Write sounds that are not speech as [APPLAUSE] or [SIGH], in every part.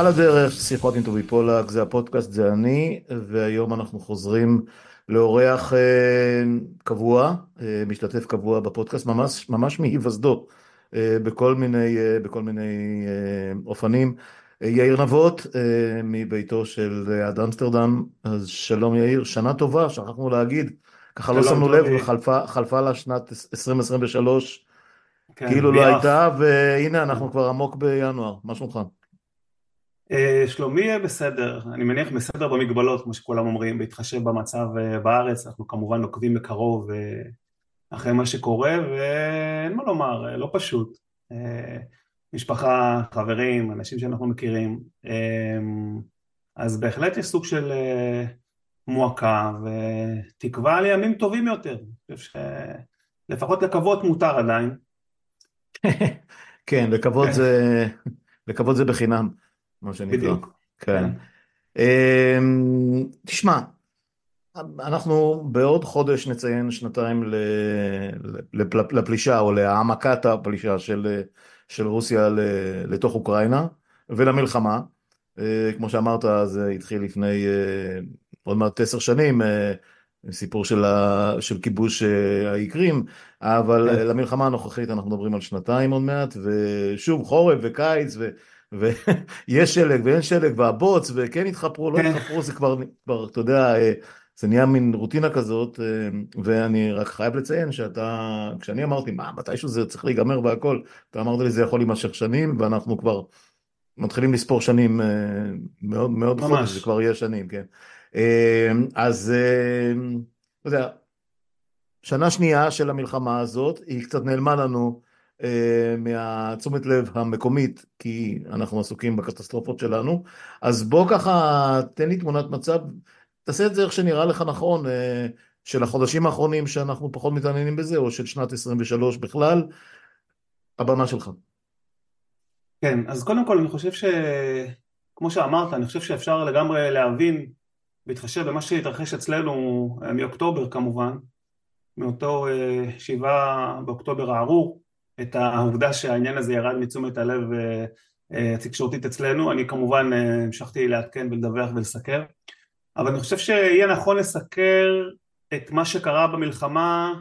על הדרך, שיחות עם טובי פולק, זה הפודקאסט, זה אני, והיום אנחנו חוזרים לאורח אה, קבוע, אה, משתתף קבוע בפודקאסט, ממש, ממש מהיווסדו, אה, בכל מיני, אה, בכל מיני אה, אופנים. אה, יאיר נבות, אה, מביתו של אה, עד אמסטרדם, אז שלום יאיר, שנה טובה, שכחנו להגיד, ככה לא שמנו לב, חלפה לה שנת 2023, כן, כאילו לא הייתה, והנה אנחנו כבר עמוק בינואר, מה שלומך? אה, שלומי יהיה בסדר, אני מניח בסדר במגבלות כמו שכולם אומרים, בהתחשב במצב אה, בארץ, אנחנו כמובן עוקבים מקרוב אה, אחרי מה שקורה ואין מה לומר, לא פשוט. משפחה, חברים, אנשים שאנחנו מכירים, אז בהחלט יש סוג של מועקה ותקווה לימים טובים יותר, אני חושב שלפחות לקוות מותר עדיין. [LAUGHS] כן, לקוות זה, [LAUGHS] לקוות זה בחינם. מה שנקרא. בדיוק. כן. אמ, תשמע, אנחנו בעוד חודש נציין שנתיים לפלישה או להעמקת הפלישה של, של רוסיה לתוך אוקראינה ולמלחמה. אה, כמו שאמרת, זה התחיל לפני אה, עוד מעט עשר שנים, אה, סיפור של, ה, של כיבוש האיקרים, אבל כן. למלחמה הנוכחית אנחנו מדברים על שנתיים עוד מעט, ושוב חורף וקיץ, ו... ויש שלג ואין שלג והבוץ וכן התחפרו, לא כן. התחפרו, זה כבר, כבר, אתה יודע, אה, זה נהיה מין רוטינה כזאת, אה, ואני רק חייב לציין שאתה, כשאני אמרתי, מה, מתישהו זה צריך להיגמר והכל, אתה אמרת לי זה יכול להימשך שנים, ואנחנו כבר מתחילים לספור שנים אה, מאוד מאוד חודש, זה כבר יהיה שנים, כן. אז, אתה יודע, שנה שנייה של המלחמה הזאת, היא קצת נעלמה לנו. אה, מהתשומת לב המקומית, כי אנחנו עסוקים בקטסטרופות שלנו. אז בוא ככה, תן לי תמונת מצב, תעשה את זה איך שנראה לך נכון, אה, של החודשים האחרונים שאנחנו פחות מתעניינים בזה, או של שנת 23 בכלל, הבמה שלך. כן, אז קודם כל אני חושב ש... כמו שאמרת, אני חושב שאפשר לגמרי להבין, בהתחשב במה שהתרחש אצלנו אה, מאוקטובר כמובן, מאותו שבעה באוקטובר הארור, את העובדה שהעניין הזה ירד מתשומת הלב אה, אה, התקשורתית אצלנו, אני כמובן אה, המשכתי לעדכן ולדווח ולסקר, אבל אני חושב שיהיה נכון לסקר את מה שקרה במלחמה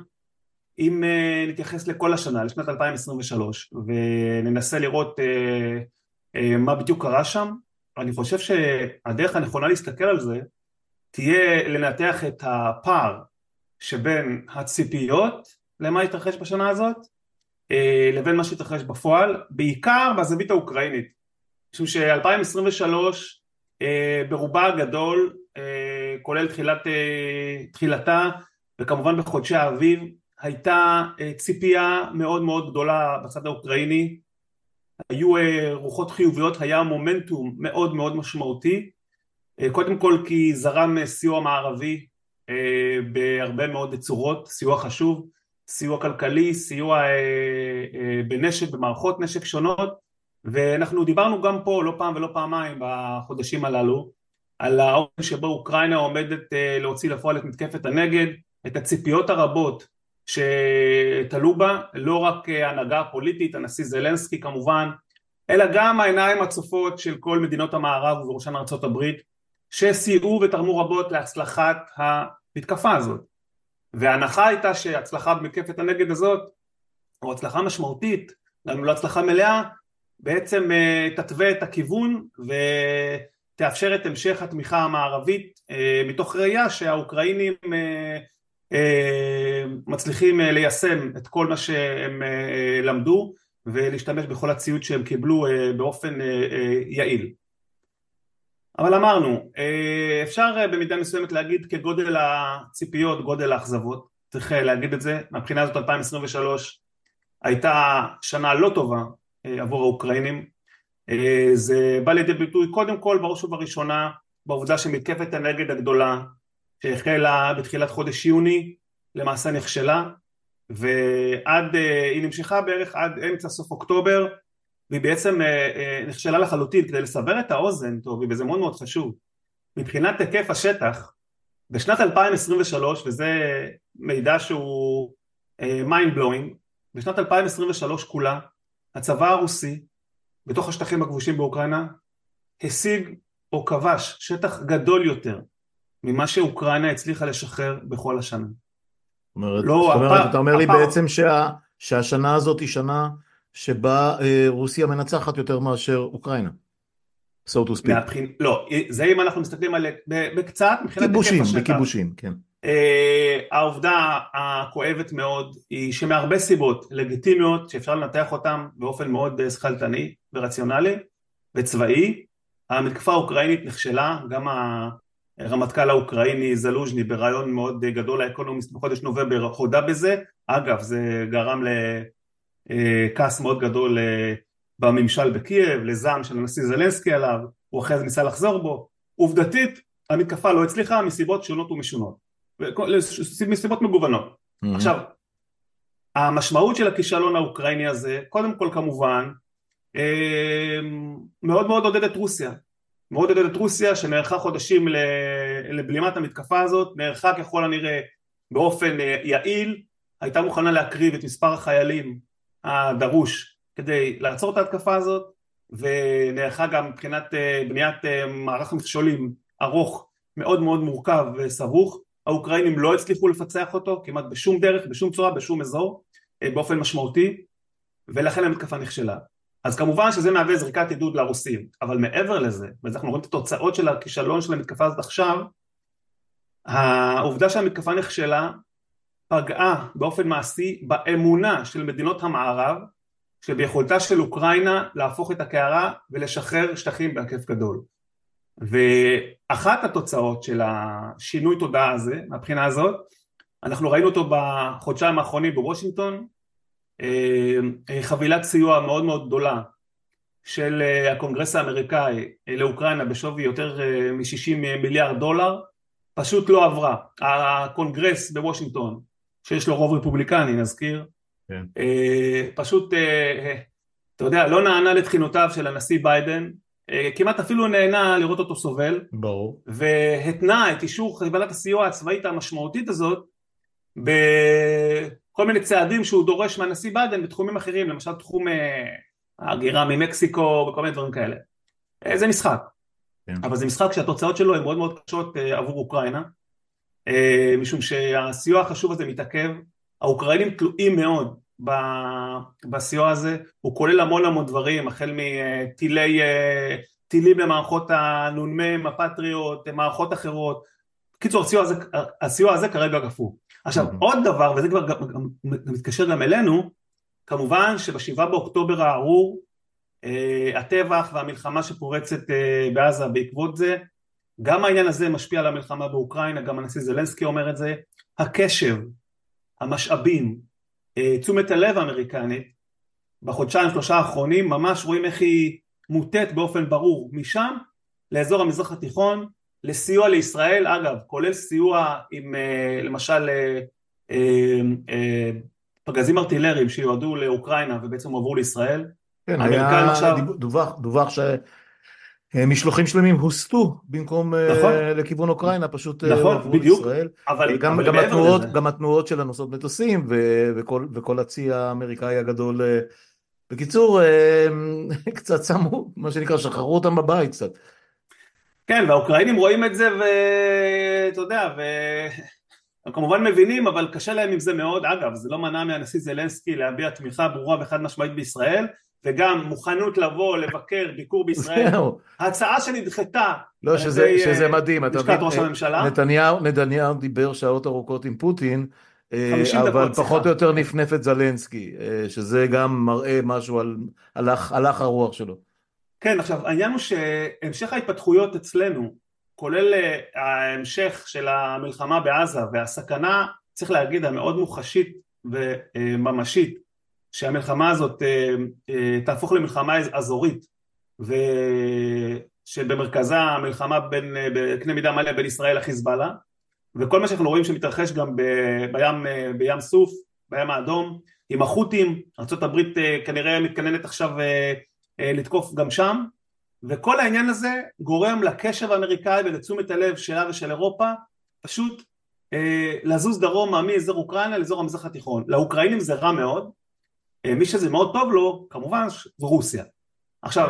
אם נתייחס לכל השנה, לשנת 2023, וננסה לראות מה בדיוק קרה שם, אני חושב שהדרך הנכונה להסתכל על זה תהיה לנתח את הפער שבין הציפיות למה התרחש בשנה הזאת לבין מה שהתרחש בפועל, בעיקר בזווית האוקראינית. משום ש-2023 אה, ברובה הגדול, אה, כולל תחילת, תחילתה וכמובן בחודשי האביב, הייתה ציפייה מאוד מאוד גדולה בצד האוקראיני, היו רוחות חיוביות, היה מומנטום מאוד מאוד משמעותי, קודם כל כי זרם סיוע מערבי בהרבה מאוד צורות, סיוע חשוב, סיוע כלכלי, סיוע אה, אה, בנשק, במערכות נשק שונות ואנחנו דיברנו גם פה לא פעם ולא פעמיים בחודשים הללו על האופן שבו אוקראינה עומדת אה, להוציא לפועל את מתקפת הנגד, את הציפיות הרבות שתלו בה, לא רק ההנהגה הפוליטית, הנשיא זלנסקי כמובן, אלא גם העיניים הצופות של כל מדינות המערב ובראשן ארצות הברית שסייעו ותרמו רבות להצלחת המתקפה הזאת וההנחה הייתה שהצלחה במתקפת הנגד הזאת, או הצלחה משמעותית, גם אם לא הצלחה מלאה, בעצם אה, תתווה את הכיוון ותאפשר את המשך התמיכה המערבית אה, מתוך ראייה שהאוקראינים אה, מצליחים ליישם את כל מה שהם למדו ולהשתמש בכל הציוד שהם קיבלו באופן יעיל. אבל אמרנו, אה, אפשר אה, במידה מסוימת להגיד כגודל הציפיות, גודל האכזבות, צריך אה, להגיד את זה, מהבחינה הזאת 2023 הייתה שנה לא טובה עבור האוקראינים, זה בא לידי ביטוי קודם כל בראש ובראשונה בעובדה שמתקפת הנגד הגדולה שהחלה בתחילת חודש יוני למעשה נכשלה ועד, היא נמשכה בערך עד אמצע סוף אוקטובר והיא בעצם אה, אה, נכשלה לחלוטין כדי לסבר את האוזן, טוב, וזה מאוד מאוד חשוב, מבחינת היקף השטח, בשנת 2023, וזה מידע שהוא אה, mind blowing, בשנת 2023 כולה, הצבא הרוסי, בתוך השטחים הכבושים באוקראינה, השיג או כבש שטח גדול יותר ממה שאוקראינה הצליחה לשחרר בכל השנה. זאת אומרת, לא, זאת אומרת הפר, אתה אומר הפר... לי בעצם שה, שהשנה הזאת היא שנה שבה אה, רוסיה מנצחת יותר מאשר אוקראינה. so to speak. מהבחין, לא, זה אם אנחנו מסתכלים על בקצת מבחינת כיבושים, בכיבושים, כן. אה, העובדה הכואבת מאוד היא שמהרבה סיבות לגיטימיות שאפשר לנתח אותן באופן מאוד אה, שכלתני ורציונלי וצבאי המתקפה האוקראינית נכשלה גם הרמטכ"ל האוקראיני זלוז'ני ברעיון מאוד גדול לאקונומיסט בחודש נובמבר הודה בזה אגב זה גרם לכעס מאוד גדול בממשל בקייב לזעם של הנשיא זלנסקי עליו הוא אחרי זה ניסה לחזור בו עובדתית המתקפה לא הצליחה מסיבות שונות ומשונות מסיבות מגוונות. Mm-hmm. עכשיו, המשמעות של הכישלון האוקראיני הזה, קודם כל כמובן, אה, מאוד מאוד עודד את רוסיה. מאוד עודד את רוסיה שנערכה חודשים לבלימת המתקפה הזאת, נערכה ככל הנראה באופן אה, יעיל, הייתה מוכנה להקריב את מספר החיילים הדרוש כדי לעצור את ההתקפה הזאת, ונערכה גם מבחינת אה, בניית מערך מכשולים ארוך מאוד מאוד מורכב וסבוך האוקראינים לא הצליחו לפצח אותו כמעט בשום דרך, בשום צורה, בשום אזור, אה, באופן משמעותי, ולכן המתקפה נכשלה. אז כמובן שזה מהווה זריקת עידוד לרוסים, אבל מעבר לזה, ואנחנו רואים את התוצאות של הכישלון של המתקפה הזאת עכשיו, העובדה שהמתקפה נכשלה פגעה באופן מעשי באמונה של מדינות המערב שביכולתה של אוקראינה להפוך את הקערה ולשחרר שטחים בהיקף גדול. ואחת התוצאות של השינוי תודעה הזה, מהבחינה הזאת, אנחנו ראינו אותו בחודשיים האחרונים בוושינגטון, אה, חבילת סיוע מאוד מאוד גדולה של אה, הקונגרס האמריקאי אה, לאוקראינה בשווי יותר מ-60 מיליארד דולר, פשוט לא עברה. הקונגרס בוושינגטון, שיש לו רוב רפובליקני נזכיר, כן. פשוט, אתה יודע, לא נענה לתחינותיו של הנשיא ביידן, אה, כמעט אפילו נהנה לראות אותו סובל. ברור. והתנה את אישור חבילת הסיוע הצבאית המשמעותית הזאת בכל מיני צעדים שהוא דורש מהנשיא ביידן בתחומים אחרים, למשל תחום אה, ההגירה ממקסיקו וכל מיני דברים כאלה. אה, זה משחק. כן. אבל זה משחק שהתוצאות שלו הן מאוד מאוד קשות עבור אוקראינה, משום שהסיוע החשוב הזה מתעכב, האוקראינים תלויים מאוד בסיוע הזה, הוא כולל המון המון דברים, החל מטילי, טילים למערכות הנ"מ, הפטריוט, מערכות אחרות, בקיצור הסיוע הזה, הסיוע הזה כרגע קפוא. עכשיו mm-hmm. עוד דבר, וזה כבר גם, גם, גם מתקשר גם אלינו, כמובן שבשבעה באוקטובר הארור, אה, הטבח והמלחמה שפורצת אה, בעזה בעקבות זה, גם העניין הזה משפיע על המלחמה באוקראינה, גם הנשיא זלנסקי אומר את זה, הקשב, המשאבים, אה, תשומת הלב האמריקנית בחודשיים שלושה האחרונים ממש רואים איך היא מוטט באופן ברור משם לאזור המזרח התיכון לסיוע לישראל. אגב כולל סיוע עם אה, למשל אה, פגזים ארטילריים שיועדו לאוקראינה ובעצם הועברו לישראל. כן, היה עכשיו... דווח, דווח ש... משלוחים שלמים הוסטו במקום אה, נכון, לכיוון אוקראינה, פשוט אה, נכון, בדיוק, ישראל. אבל, גם, אבל גם, התנועות, גם התנועות של הנוסעות מטוסים וכל, וכל הצי האמריקאי הגדול. בקיצור, [LAUGHS] קצת שמו, מה שנקרא, שחררו אותם בבית קצת. כן, והאוקראינים רואים את זה ואתה יודע, והם כמובן מבינים, אבל קשה להם עם זה מאוד. אגב, זה לא מנע מהנשיא זלנסקי להביע תמיכה ברורה וחד משמעית בישראל, וגם מוכנות לבוא לבקר ביקור בישראל, הצעה שנדחתה לא, שזה, שזה אה, מדהים, אתה מבין, ראש הממשלה. נתניהו, נתניהו דיבר שעות ארוכות עם פוטין, אה, אבל פחות או יותר נפנף את זלנסקי, אה, שזה גם מראה משהו על הלך, הלך הרוח שלו. כן, עכשיו העניין הוא שהמשך ההתפתחויות אצלנו, כולל ההמשך של המלחמה בעזה והסכנה, צריך להגיד, המאוד מוחשית וממשית שהמלחמה הזאת אה, אה, תהפוך למלחמה אזורית ושבמרכזה המלחמה בין, אה, בקנה מידה מלא בין ישראל לחיזבאללה וכל מה שאנחנו רואים שמתרחש גם בים, בים סוף, בים האדום עם החות'ים, ארה"ב כנראה מתכננת עכשיו לתקוף גם שם וכל העניין הזה גורם לקשב האמריקאי ולתשומת הלב שלה ושל אירופה פשוט לזוז דרומה מאזור אוקראינה לאזור המזרח התיכון. לאוקראינים זה רע מאוד, אה, מי שזה מאוד טוב לו, כמובן, זה רוסיה. עכשיו,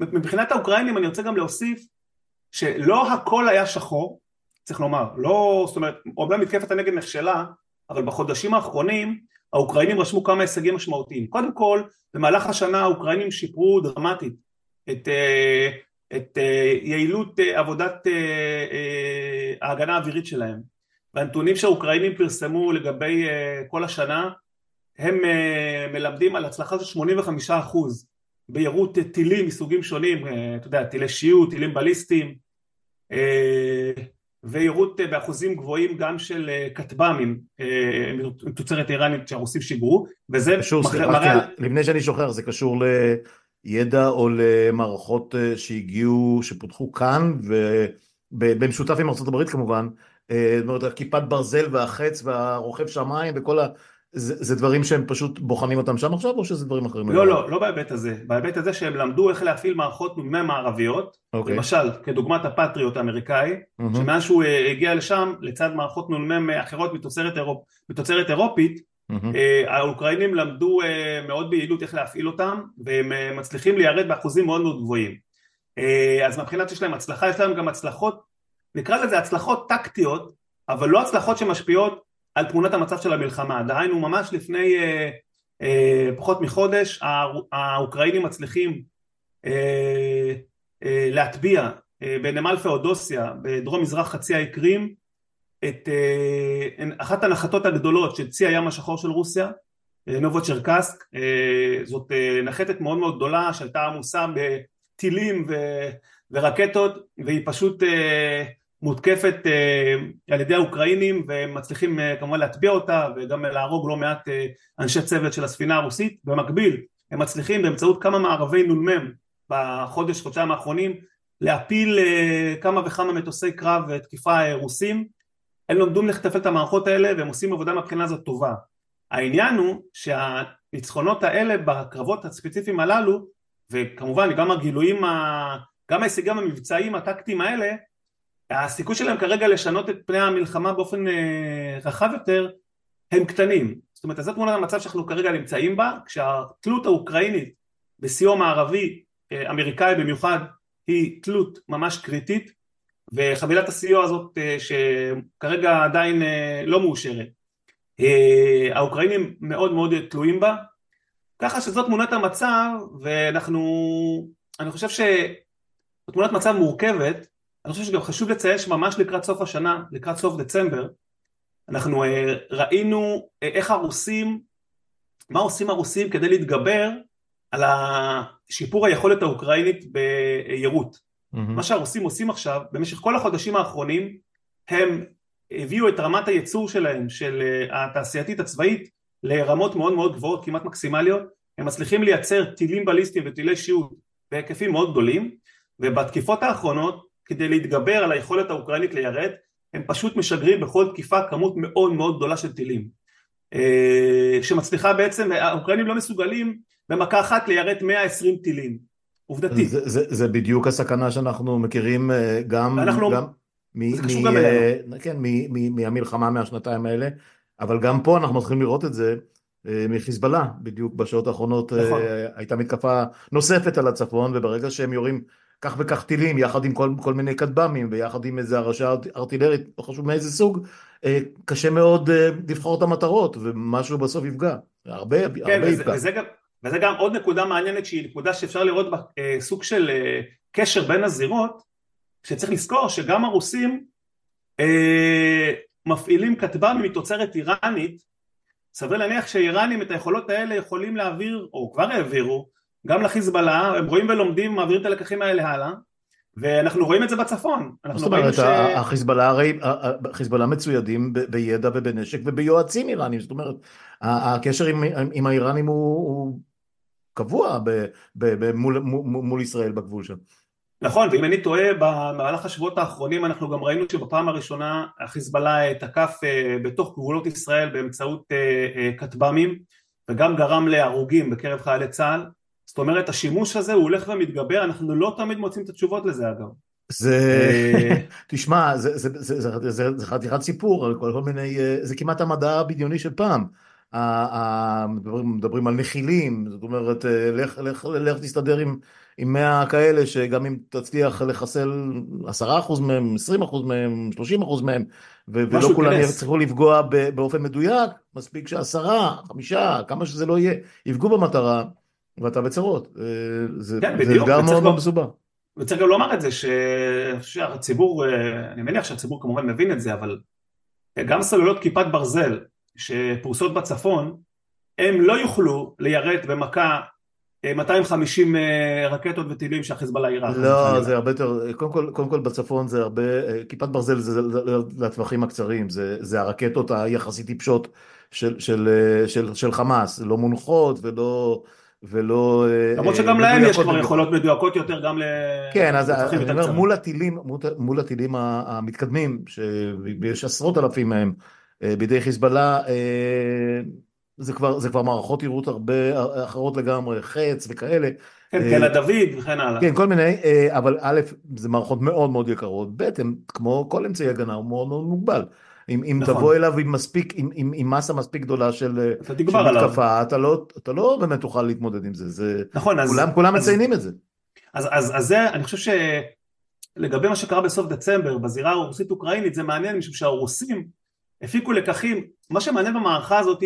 כן. מבחינת האוקראינים אני רוצה גם להוסיף שלא הכל היה שחור, צריך לומר, לא, זאת אומרת, אומנם מתקפת הנגד נכשלה, אבל בחודשים האחרונים האוקראינים רשמו כמה הישגים משמעותיים. קודם כל, במהלך השנה האוקראינים שיפרו דרמטית את, אה, את אה, יעילות אה, עבודת ההגנה האווירית שלהם. והנתונים שהאוקראינים פרסמו לגבי כל השנה הם מלמדים על הצלחה של 85 אחוז ביירוט טילים מסוגים שונים, אתה יודע, טילי שיעור, טילים בליסטיים ויירוט באחוזים גבוהים גם של כטב"מים תוצרת איראנית שהרוסים שיגרו וזה קשור, מראה... לפני שאני שוכח זה קשור לידע או למערכות שהגיעו, שפותחו כאן ובמשותף עם ארה"ב כמובן זאת אומרת כיפת ברזל והחץ והרוכב שמיים וכל. זה, זה דברים שהם פשוט בוחנים אותם שם עכשיו או שזה דברים אחרים? לא, לא, לא בהיבט הזה. בהיבט הזה שהם למדו איך להפעיל מערכות מימי מערביות, okay. אוקיי. למשל, כדוגמת הפטריוט האמריקאי, mm-hmm. שמאז שהוא אה, הגיע לשם, לצד מערכות נ"מ אחרות מתוצרת, אירופ, מתוצרת אירופית, mm-hmm. האוקראינים למדו אה, מאוד ביעילות איך להפעיל אותם, והם מצליחים ליירד באחוזים מאוד מאוד גבוהים. אז מבחינת שיש להם הצלחה, יש להם גם הצלחות, נקרא לזה הצלחות טקטיות, אבל לא הצלחות שמשפיעות על תמונת המצב של המלחמה, דהיינו ממש לפני אה, אה, פחות מחודש האוקראינים מצליחים אה, אה, להטביע אה, בנמל פאודוסיה בדרום מזרח חצי האי קרים את אה, אחת הנחתות הגדולות של צי הים השחור של רוסיה אה, נובו צ'רקסק אה, זאת אה, נחתת מאוד מאוד גדולה שהייתה עמוסה בטילים ו, ורקטות והיא פשוט אה, מותקפת אה, על ידי האוקראינים והם מצליחים אה, כמובן להטביע אותה וגם להרוג לא מעט אה, אנשי צוות של הספינה הרוסית. במקביל הם מצליחים באמצעות כמה מערבי נ"מ בחודש חודשיים האחרונים להפיל כמה וכמה מטוסי קרב ותקיפה רוסים. הם לומדים לתפעל את המערכות האלה והם עושים עבודה מבחינה הזאת טובה. העניין הוא שהניצחונות האלה בקרבות הספציפיים הללו וכמובן גם הגילויים גם ההישגים המבצעיים הטקטיים האלה הסיכוי שלהם כרגע לשנות את פני המלחמה באופן אה, רחב יותר הם קטנים. זאת אומרת זו תמונת המצב שאנחנו כרגע נמצאים בה כשהתלות האוקראינית בסיוע מערבי אה, אמריקאי במיוחד היא תלות ממש קריטית וחבילת הסיוע הזאת אה, שכרגע עדיין לא מאושרת. האוקראינים מאוד מאוד תלויים בה. ככה שזאת תמונת המצב ואנחנו אני חושב שתמונת מצב מורכבת אני חושב שגם חשוב לציין שממש לקראת סוף השנה, לקראת סוף דצמבר, אנחנו אה, ראינו אה, איך הרוסים, מה עושים הרוסים כדי להתגבר על שיפור היכולת האוקראינית ביירוט. Mm-hmm. מה שהרוסים עושים עכשיו, במשך כל החודשים האחרונים, הם הביאו את רמת הייצור שלהם, של אה, התעשייתית הצבאית, לרמות מאוד מאוד גבוהות, כמעט מקסימליות. הם מצליחים לייצר טילים בליסטיים וטילי שיעור בהיקפים מאוד גדולים, ובתקיפות האחרונות כדי להתגבר על היכולת האוקראינית ליירט, הם פשוט משגרים בכל תקיפה כמות מאוד מאוד גדולה של טילים. אה, שמצליחה בעצם, האוקראינים לא מסוגלים במכה אחת ליירט 120 טילים, עובדתית. זה, זה, זה בדיוק הסכנה שאנחנו מכירים אה, גם, אנחנו, גם, מ, מ, גם אלינו. כן, מ, מ, מהמלחמה מהשנתיים האלה, אבל גם פה אנחנו מתחילים לראות את זה מחיזבאללה, בדיוק בשעות האחרונות נכון. הייתה מתקפה נוספת על הצפון, וברגע שהם יורים כך וכך טילים יחד עם כל, כל מיני כטב"מים ויחד עם איזה הרשעה ארטילרית, לא חשוב מאיזה סוג, אה, קשה מאוד אה, לבחור את המטרות ומשהו בסוף יפגע, הרבה, כן, הרבה וזה, יפגע. וזה גם, וזה גם עוד נקודה מעניינת שהיא נקודה שאפשר לראות בה אה, סוג של קשר בין הזירות, שצריך לזכור שגם הרוסים אה, מפעילים כטב"מים מתוצרת איראנית, סביר להניח שאיראנים את היכולות האלה יכולים להעביר, או כבר העבירו, גם לחיזבאללה, הם רואים ולומדים, מעבירים את הלקחים האלה הלאה, ואנחנו רואים את זה בצפון. זאת אומרת, ש... החיזבאללה הרי, החיזבאללה מצוידים בידע ובנשק וביועצים איראנים, זאת אומרת, הקשר עם, עם האיראנים הוא, הוא קבוע ב, ב, ב, מול, מול ישראל בגבול שם. נכון, ואם אני טועה, במהלך השבועות האחרונים אנחנו גם ראינו שבפעם הראשונה החיזבאללה תקף אה, בתוך גבולות ישראל באמצעות אה, אה, כטב"מים, וגם גרם להרוגים בקרב חיילי צה"ל. זאת אומרת השימוש הזה הוא הולך ומתגבר, אנחנו לא תמיד מוצאים את התשובות לזה אגב. זה, אה, [LAUGHS] תשמע, זה, זה, זה, זה, זה, זה חתיכת סיפור, כל, כל מיני, אה, זה כמעט המדע הבדיוני של פעם. מדברים, מדברים על נחילים, זאת אומרת, אה, לך, לך, לך תסתדר עם, עם 100 כאלה, שגם אם תצליח לחסל 10% מהם, 20% מהם, 30% מהם, ולא כולם יצטרכו לפגוע באופן מדויק, מספיק שעשרה, חמישה, כמה שזה לא יהיה, יפגעו במטרה, ואתה בצרות. אה, זה, כן, זה אתגר מאוד מאוד מסובך. וצריך גם לומר את זה שהציבור, אה, אני מניח שהציבור כמובן מבין את זה, אבל גם סוללות כיפת ברזל שפרוסות בצפון, הם לא יוכלו ליירט במכה 250 אה, אה, רקטות וטילים שהחיזבאללה יירה. לא, זה הרבה יותר, קודם כל, קודם כל בצפון זה הרבה, כיפת ברזל זה לטווחים הקצרים, זה, זה הרקטות היחסית טיפשות של, של, של, של חמאס, לא מונחות ולא... ולא... אה, למרות שגם להם יש כבר יכולות מדויקות יותר גם ל... כן, אז אני אומר, מול הטילים, מול הטילים המתקדמים, שיש עשרות אלפים מהם אה, בידי חיזבאללה, אה, זה כבר, זה כבר מערכות עירות הרבה אחרות לגמרי, חץ וכאלה. כן, כן, הדוד וכן הלאה. כן, כל מיני, אבל א', זה מערכות מאוד מאוד יקרות, ב', הם כמו כל אמצעי הגנה, הוא מאוד מאוד מוגבל. אם, אם נכון. תבוא אליו עם מספיק, עם, עם, עם מסה מספיק גדולה של, של מתקפה, אתה לא, אתה לא באמת תוכל להתמודד עם זה, זה נכון, כולם, אז, כולם אז, מציינים את זה. אז, אז, אז זה, אני חושב שלגבי מה שקרה בסוף דצמבר בזירה הרוסית-אוקראינית, זה מעניין משום שהרוסים הפיקו לקחים, מה שמעניין במערכה הזאת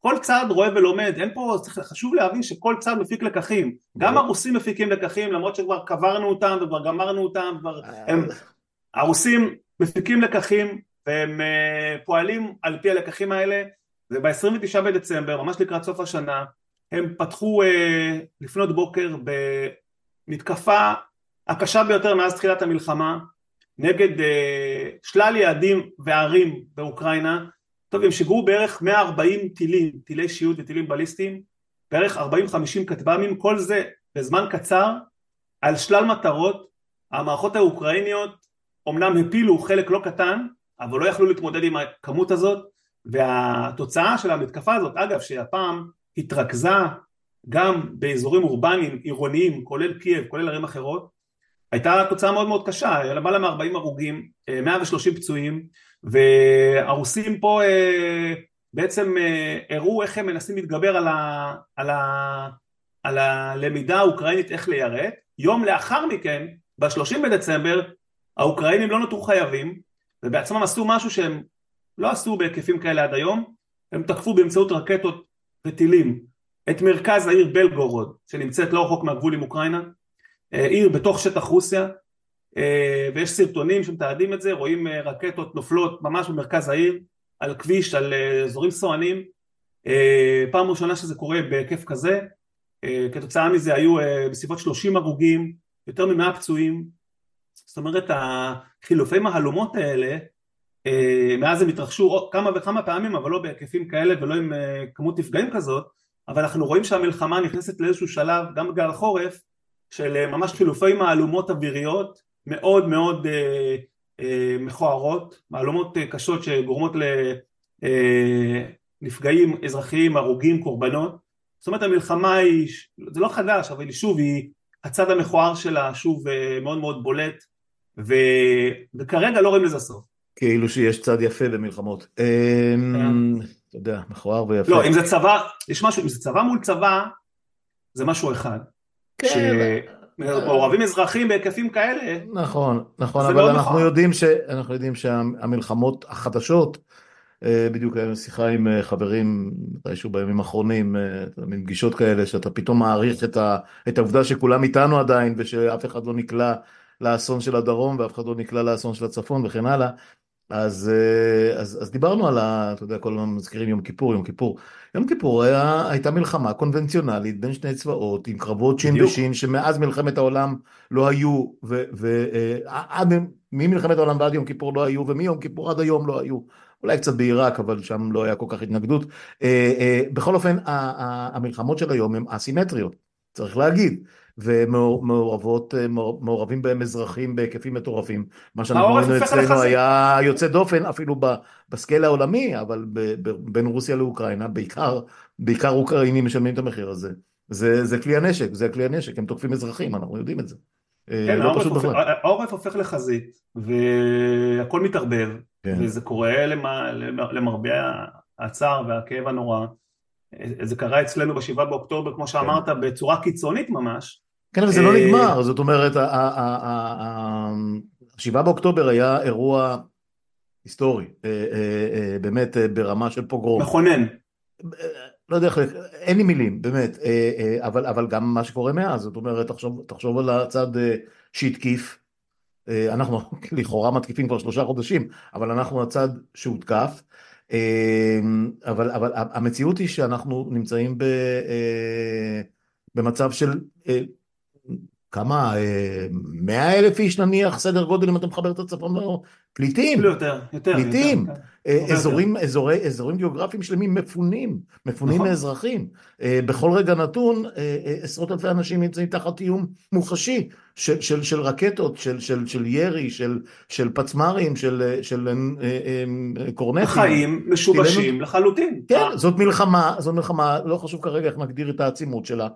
כל צד רואה ולומד, אין פה, צריך, חשוב להבין שכל צד מפיק לקחים, גם הרוסים מפיקים לקחים למרות שכבר קברנו אותם וכבר גמרנו אותם, כבר, הם, הרוסים מפיקים לקחים והם אה, פועלים על פי הלקחים האלה וב-29 בדצמבר, ממש לקראת סוף השנה, הם פתחו אה, לפנות בוקר במתקפה הקשה ביותר מאז תחילת המלחמה נגד אה, שלל יעדים וערים באוקראינה. טוב, הם שיגרו בערך 140 טילים, טילי שיעוד וטילים בליסטיים, בערך 40-50 כטב"מים, כל זה בזמן קצר על שלל מטרות. המערכות האוקראיניות אומנם הפילו חלק לא קטן, אבל לא יכלו להתמודד עם הכמות הזאת והתוצאה של המתקפה הזאת אגב שהפעם התרכזה גם באזורים אורבניים עירוניים כולל קייב כולל ערים אחרות הייתה תוצאה מאוד מאוד קשה למעלה מ-40 הרוגים 130 פצועים והרוסים פה אה, בעצם אה, הראו איך הם מנסים להתגבר על, ה, על, ה, על הלמידה האוקראינית איך ליירט. יום לאחר מכן ב-30 בדצמבר האוקראינים לא נותרו חייבים ובעצמם עשו משהו שהם לא עשו בהיקפים כאלה עד היום, הם תקפו באמצעות רקטות וטילים את מרכז העיר בלגורוד שנמצאת לא רחוק מהגבול עם אוקראינה, אה, עיר בתוך שטח רוסיה אה, ויש סרטונים שמתעדים את זה, רואים אה, רקטות נופלות ממש במרכז העיר על כביש, על אזורים סוענים, פעם ראשונה שזה קורה בהיקף כזה, כתוצאה מזה היו בסביבות 30 הרוגים, יותר מ-100 פצועים, זאת אומרת החילופי מהלומות האלה אה, מאז הם התרחשו כמה וכמה פעמים אבל לא בהיקפים כאלה ולא עם אה, כמות נפגעים כזאת אבל אנחנו רואים שהמלחמה נכנסת לאיזשהו שלב גם בגלל החורף של אה, ממש חילופי מהלומות אוויריות מאוד מאוד מכוערות, מהלומות קשות שגורמות לנפגעים אזרחיים, הרוגים, קורבנות. זאת אומרת המלחמה היא, זה לא חדש אבל שוב היא הצד המכוער שלה שוב מאוד מאוד בולט ו... וכרגע לא רואים לזה סוף. כאילו שיש צד יפה במלחמות. אמ, כן. אתה יודע, מכוער ויפה. לא, אם זה צבא, יש משהו, אם זה צבא מול צבא, זה משהו אחד. כן. מעורבים אזרחים בהיקפים כאלה. נכון, נכון, אבל אנחנו יודעים, ש... אנחנו יודעים שהמלחמות החדשות, אה, בדיוק היה שיחה עם אה, חברים מתישהו בימים האחרונים, אה, מין פגישות כאלה, שאתה פתאום מעריך את, ה... את העובדה שכולם איתנו עדיין ושאף אחד לא נקלע לאסון של הדרום ואף אחד לא נקלע לאסון של הצפון וכן הלאה. אז, אה, אז, אז דיברנו על ה... אתה יודע, כל הזמן מזכירים יום כיפור, יום כיפור. יום כיפור היה, הייתה מלחמה קונבנציונלית בין שני צבאות, עם קרבות שין בשין, שמאז מלחמת העולם לא היו, ועד אה, ממלחמת העולם ועד יום כיפור לא היו, ומיום כיפור עד היום לא היו. אולי קצת בעיראק, אבל שם לא היה כל כך התנגדות. אה, בכל אופן, המלחמות של היום הן אסימטריות, צריך להגיד. ומעורבות, אה, בהם אזרחים בהיקפים מטורפים. מה שאנחנו ראינו אצלנו היה יוצא דופן אפילו בסקייל העולמי, אבל בין רוסיה לאוקראינה, בעיקר, בעיקר אוקראינים משלמים את המחיר הזה. זה, זה כלי הנשק, זה כלי הנשק, הם תוקפים אזרחים, אנחנו יודעים את זה. אה, כן, לא העורף, הופך, העורף הופך לחזית, והכל מתערבב, כן. וזה קורה למרבה הצער והכאב הנורא. זה קרה אצלנו בשבעה באוקטובר, כמו שאמרת, כן. בצורה קיצונית ממש. כן, אבל זה לא נגמר, זאת אומרת, השבעה באוקטובר היה אירוע היסטורי, באמת ברמה של פוגרום. מכונן. לא יודע איך, אין לי מילים, באמת, אבל, אבל גם מה שקורה מאז, זאת אומרת, תחשוב, תחשוב על הצד שהתקיף, אנחנו [LAUGHS] לכאורה מתקיפים כבר שלושה חודשים, אבל אנחנו הצד שהותקף, אבל, אבל המציאות היא שאנחנו נמצאים ב, במצב של כמה, מאה אלף איש נניח, סדר גודל אם אתה מחבר את הצפון, פליטים, יותר, יותר, פליטים, אזורים, אזורי, אזורים גיאוגרפיים שלמים מפונים, מפונים נכון. מאזרחים, בכל רגע נתון עשרות אלפי אנשים נמצאים תחת איום מוחשי של, של, של רקטות, של, של, של ירי, של, של פצמ"רים, של, של קורנטים. חיים משובשים לחלוטין. כן, זאת מלחמה, זאת מלחמה, לא חשוב כרגע איך נגדיר את העצימות שלה.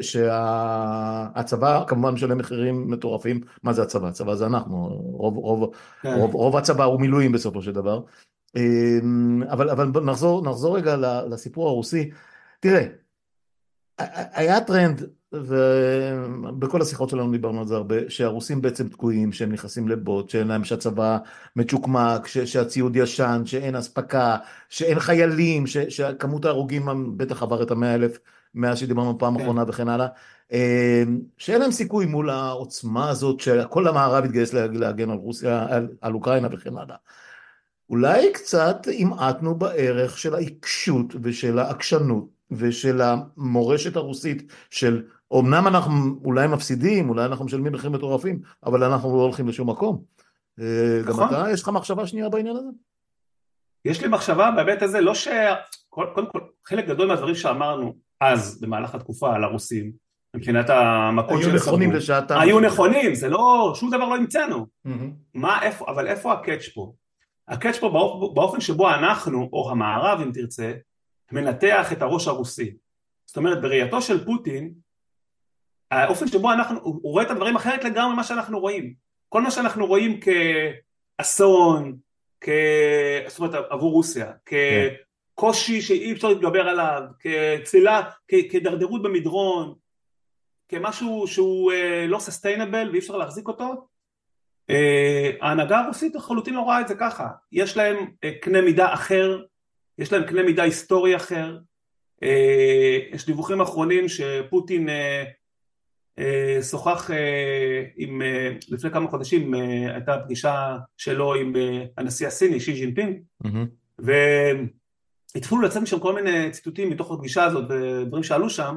שהצבא כמובן משלם מחירים מטורפים, מה זה הצבא? הצבא זה אנחנו, רוב, רוב, כן. רוב, רוב הצבא הוא מילואים בסופו של דבר, אמ, אבל, אבל נחזור, נחזור רגע לסיפור הרוסי, תראה, היה טרנד, ובכל השיחות שלנו דיברנו על זה הרבה, שהרוסים בעצם תקועים, שהם נכנסים לבוט, שאין להם, שהצבא מצ'וקמק, שהציוד ישן, שאין אספקה, שאין חיילים, שכמות ההרוגים בטח עבר את המאה אלף מאז שדיברנו פעם כן. אחרונה וכן הלאה, אמ, שאין להם סיכוי מול העוצמה הזאת שכל המערב התגייס להגן על רוסיה, על, על אוקראינה וכן הלאה. אולי קצת המעטנו בערך של העיקשות ושל העקשנות ושל המורשת הרוסית של אמנם אנחנו אולי מפסידים, אולי אנחנו משלמים מחירים מטורפים, אבל אנחנו לא הולכים לשום מקום. אה, גם נכון. אתה, יש לך מחשבה שנייה בעניין הזה? יש לי מחשבה בהיבט הזה, לא ש... קודם כל, חלק גדול מהדברים שאמרנו אז במהלך התקופה על הרוסים מבחינת המקום היו נכונים לשעתם היו נכונים זה לא שום דבר לא המצאנו. מה איפה אבל איפה ה catch פה? ה catch פה באופ, באופן שבו אנחנו או המערב אם תרצה מנתח את הראש הרוסי. זאת אומרת בראייתו של פוטין האופן שבו אנחנו הוא רואה את הדברים אחרת לגמרי ממה שאנחנו רואים. כל מה שאנחנו רואים כאסון כ... זאת אומרת עבור רוסיה כ... כן. קושי שאי אפשר להתגבר עליו, כצלילה, כהידרדרות במדרון, כמשהו שהוא אה, לא sustainable ואי אפשר להחזיק אותו, אה, ההנהגה הרוסית לחלוטין לא רואה את זה ככה, יש להם אה, קנה מידה אחר, יש להם קנה מידה היסטורי אחר, יש דיווחים אחרונים שפוטין שוחח עם, לפני כמה חודשים הייתה פגישה שלו עם הנשיא הסיני שי ג'ינפינג mm-hmm. התחילו לצאת משם כל מיני ציטוטים מתוך הפגישה הזאת ודברים שעלו שם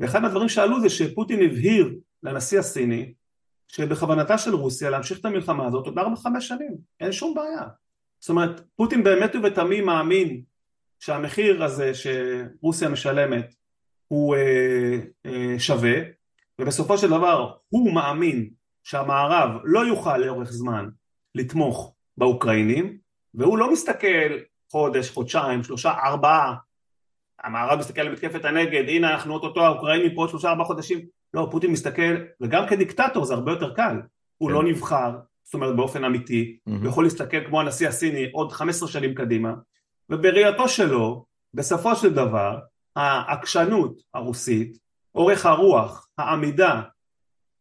ואחד מהדברים שעלו זה שפוטין הבהיר לנשיא הסיני שבכוונתה של רוסיה להמשיך את המלחמה הזאת עוד ארבע חמש שנים, אין שום בעיה. זאת אומרת, פוטין באמת ובתמים מאמין שהמחיר הזה שרוסיה משלמת הוא אה, אה, שווה ובסופו של דבר הוא מאמין שהמערב לא יוכל לאורך זמן לתמוך באוקראינים והוא לא מסתכל חודש, חודשיים, שלושה, ארבעה, המערב מסתכל על מתקפת הנגד, הנה אנחנו אוטוטו האוקראינים פה עוד שלושה ארבעה חודשים, לא, פוטין מסתכל, וגם כדיקטטור זה הרבה יותר קל, הוא כן. לא נבחר, זאת אומרת באופן אמיתי, mm-hmm. הוא יכול להסתכל כמו הנשיא הסיני עוד 15 שנים קדימה, ובראייתו שלו, בסופו של דבר, העקשנות הרוסית, אורך הרוח, העמידה,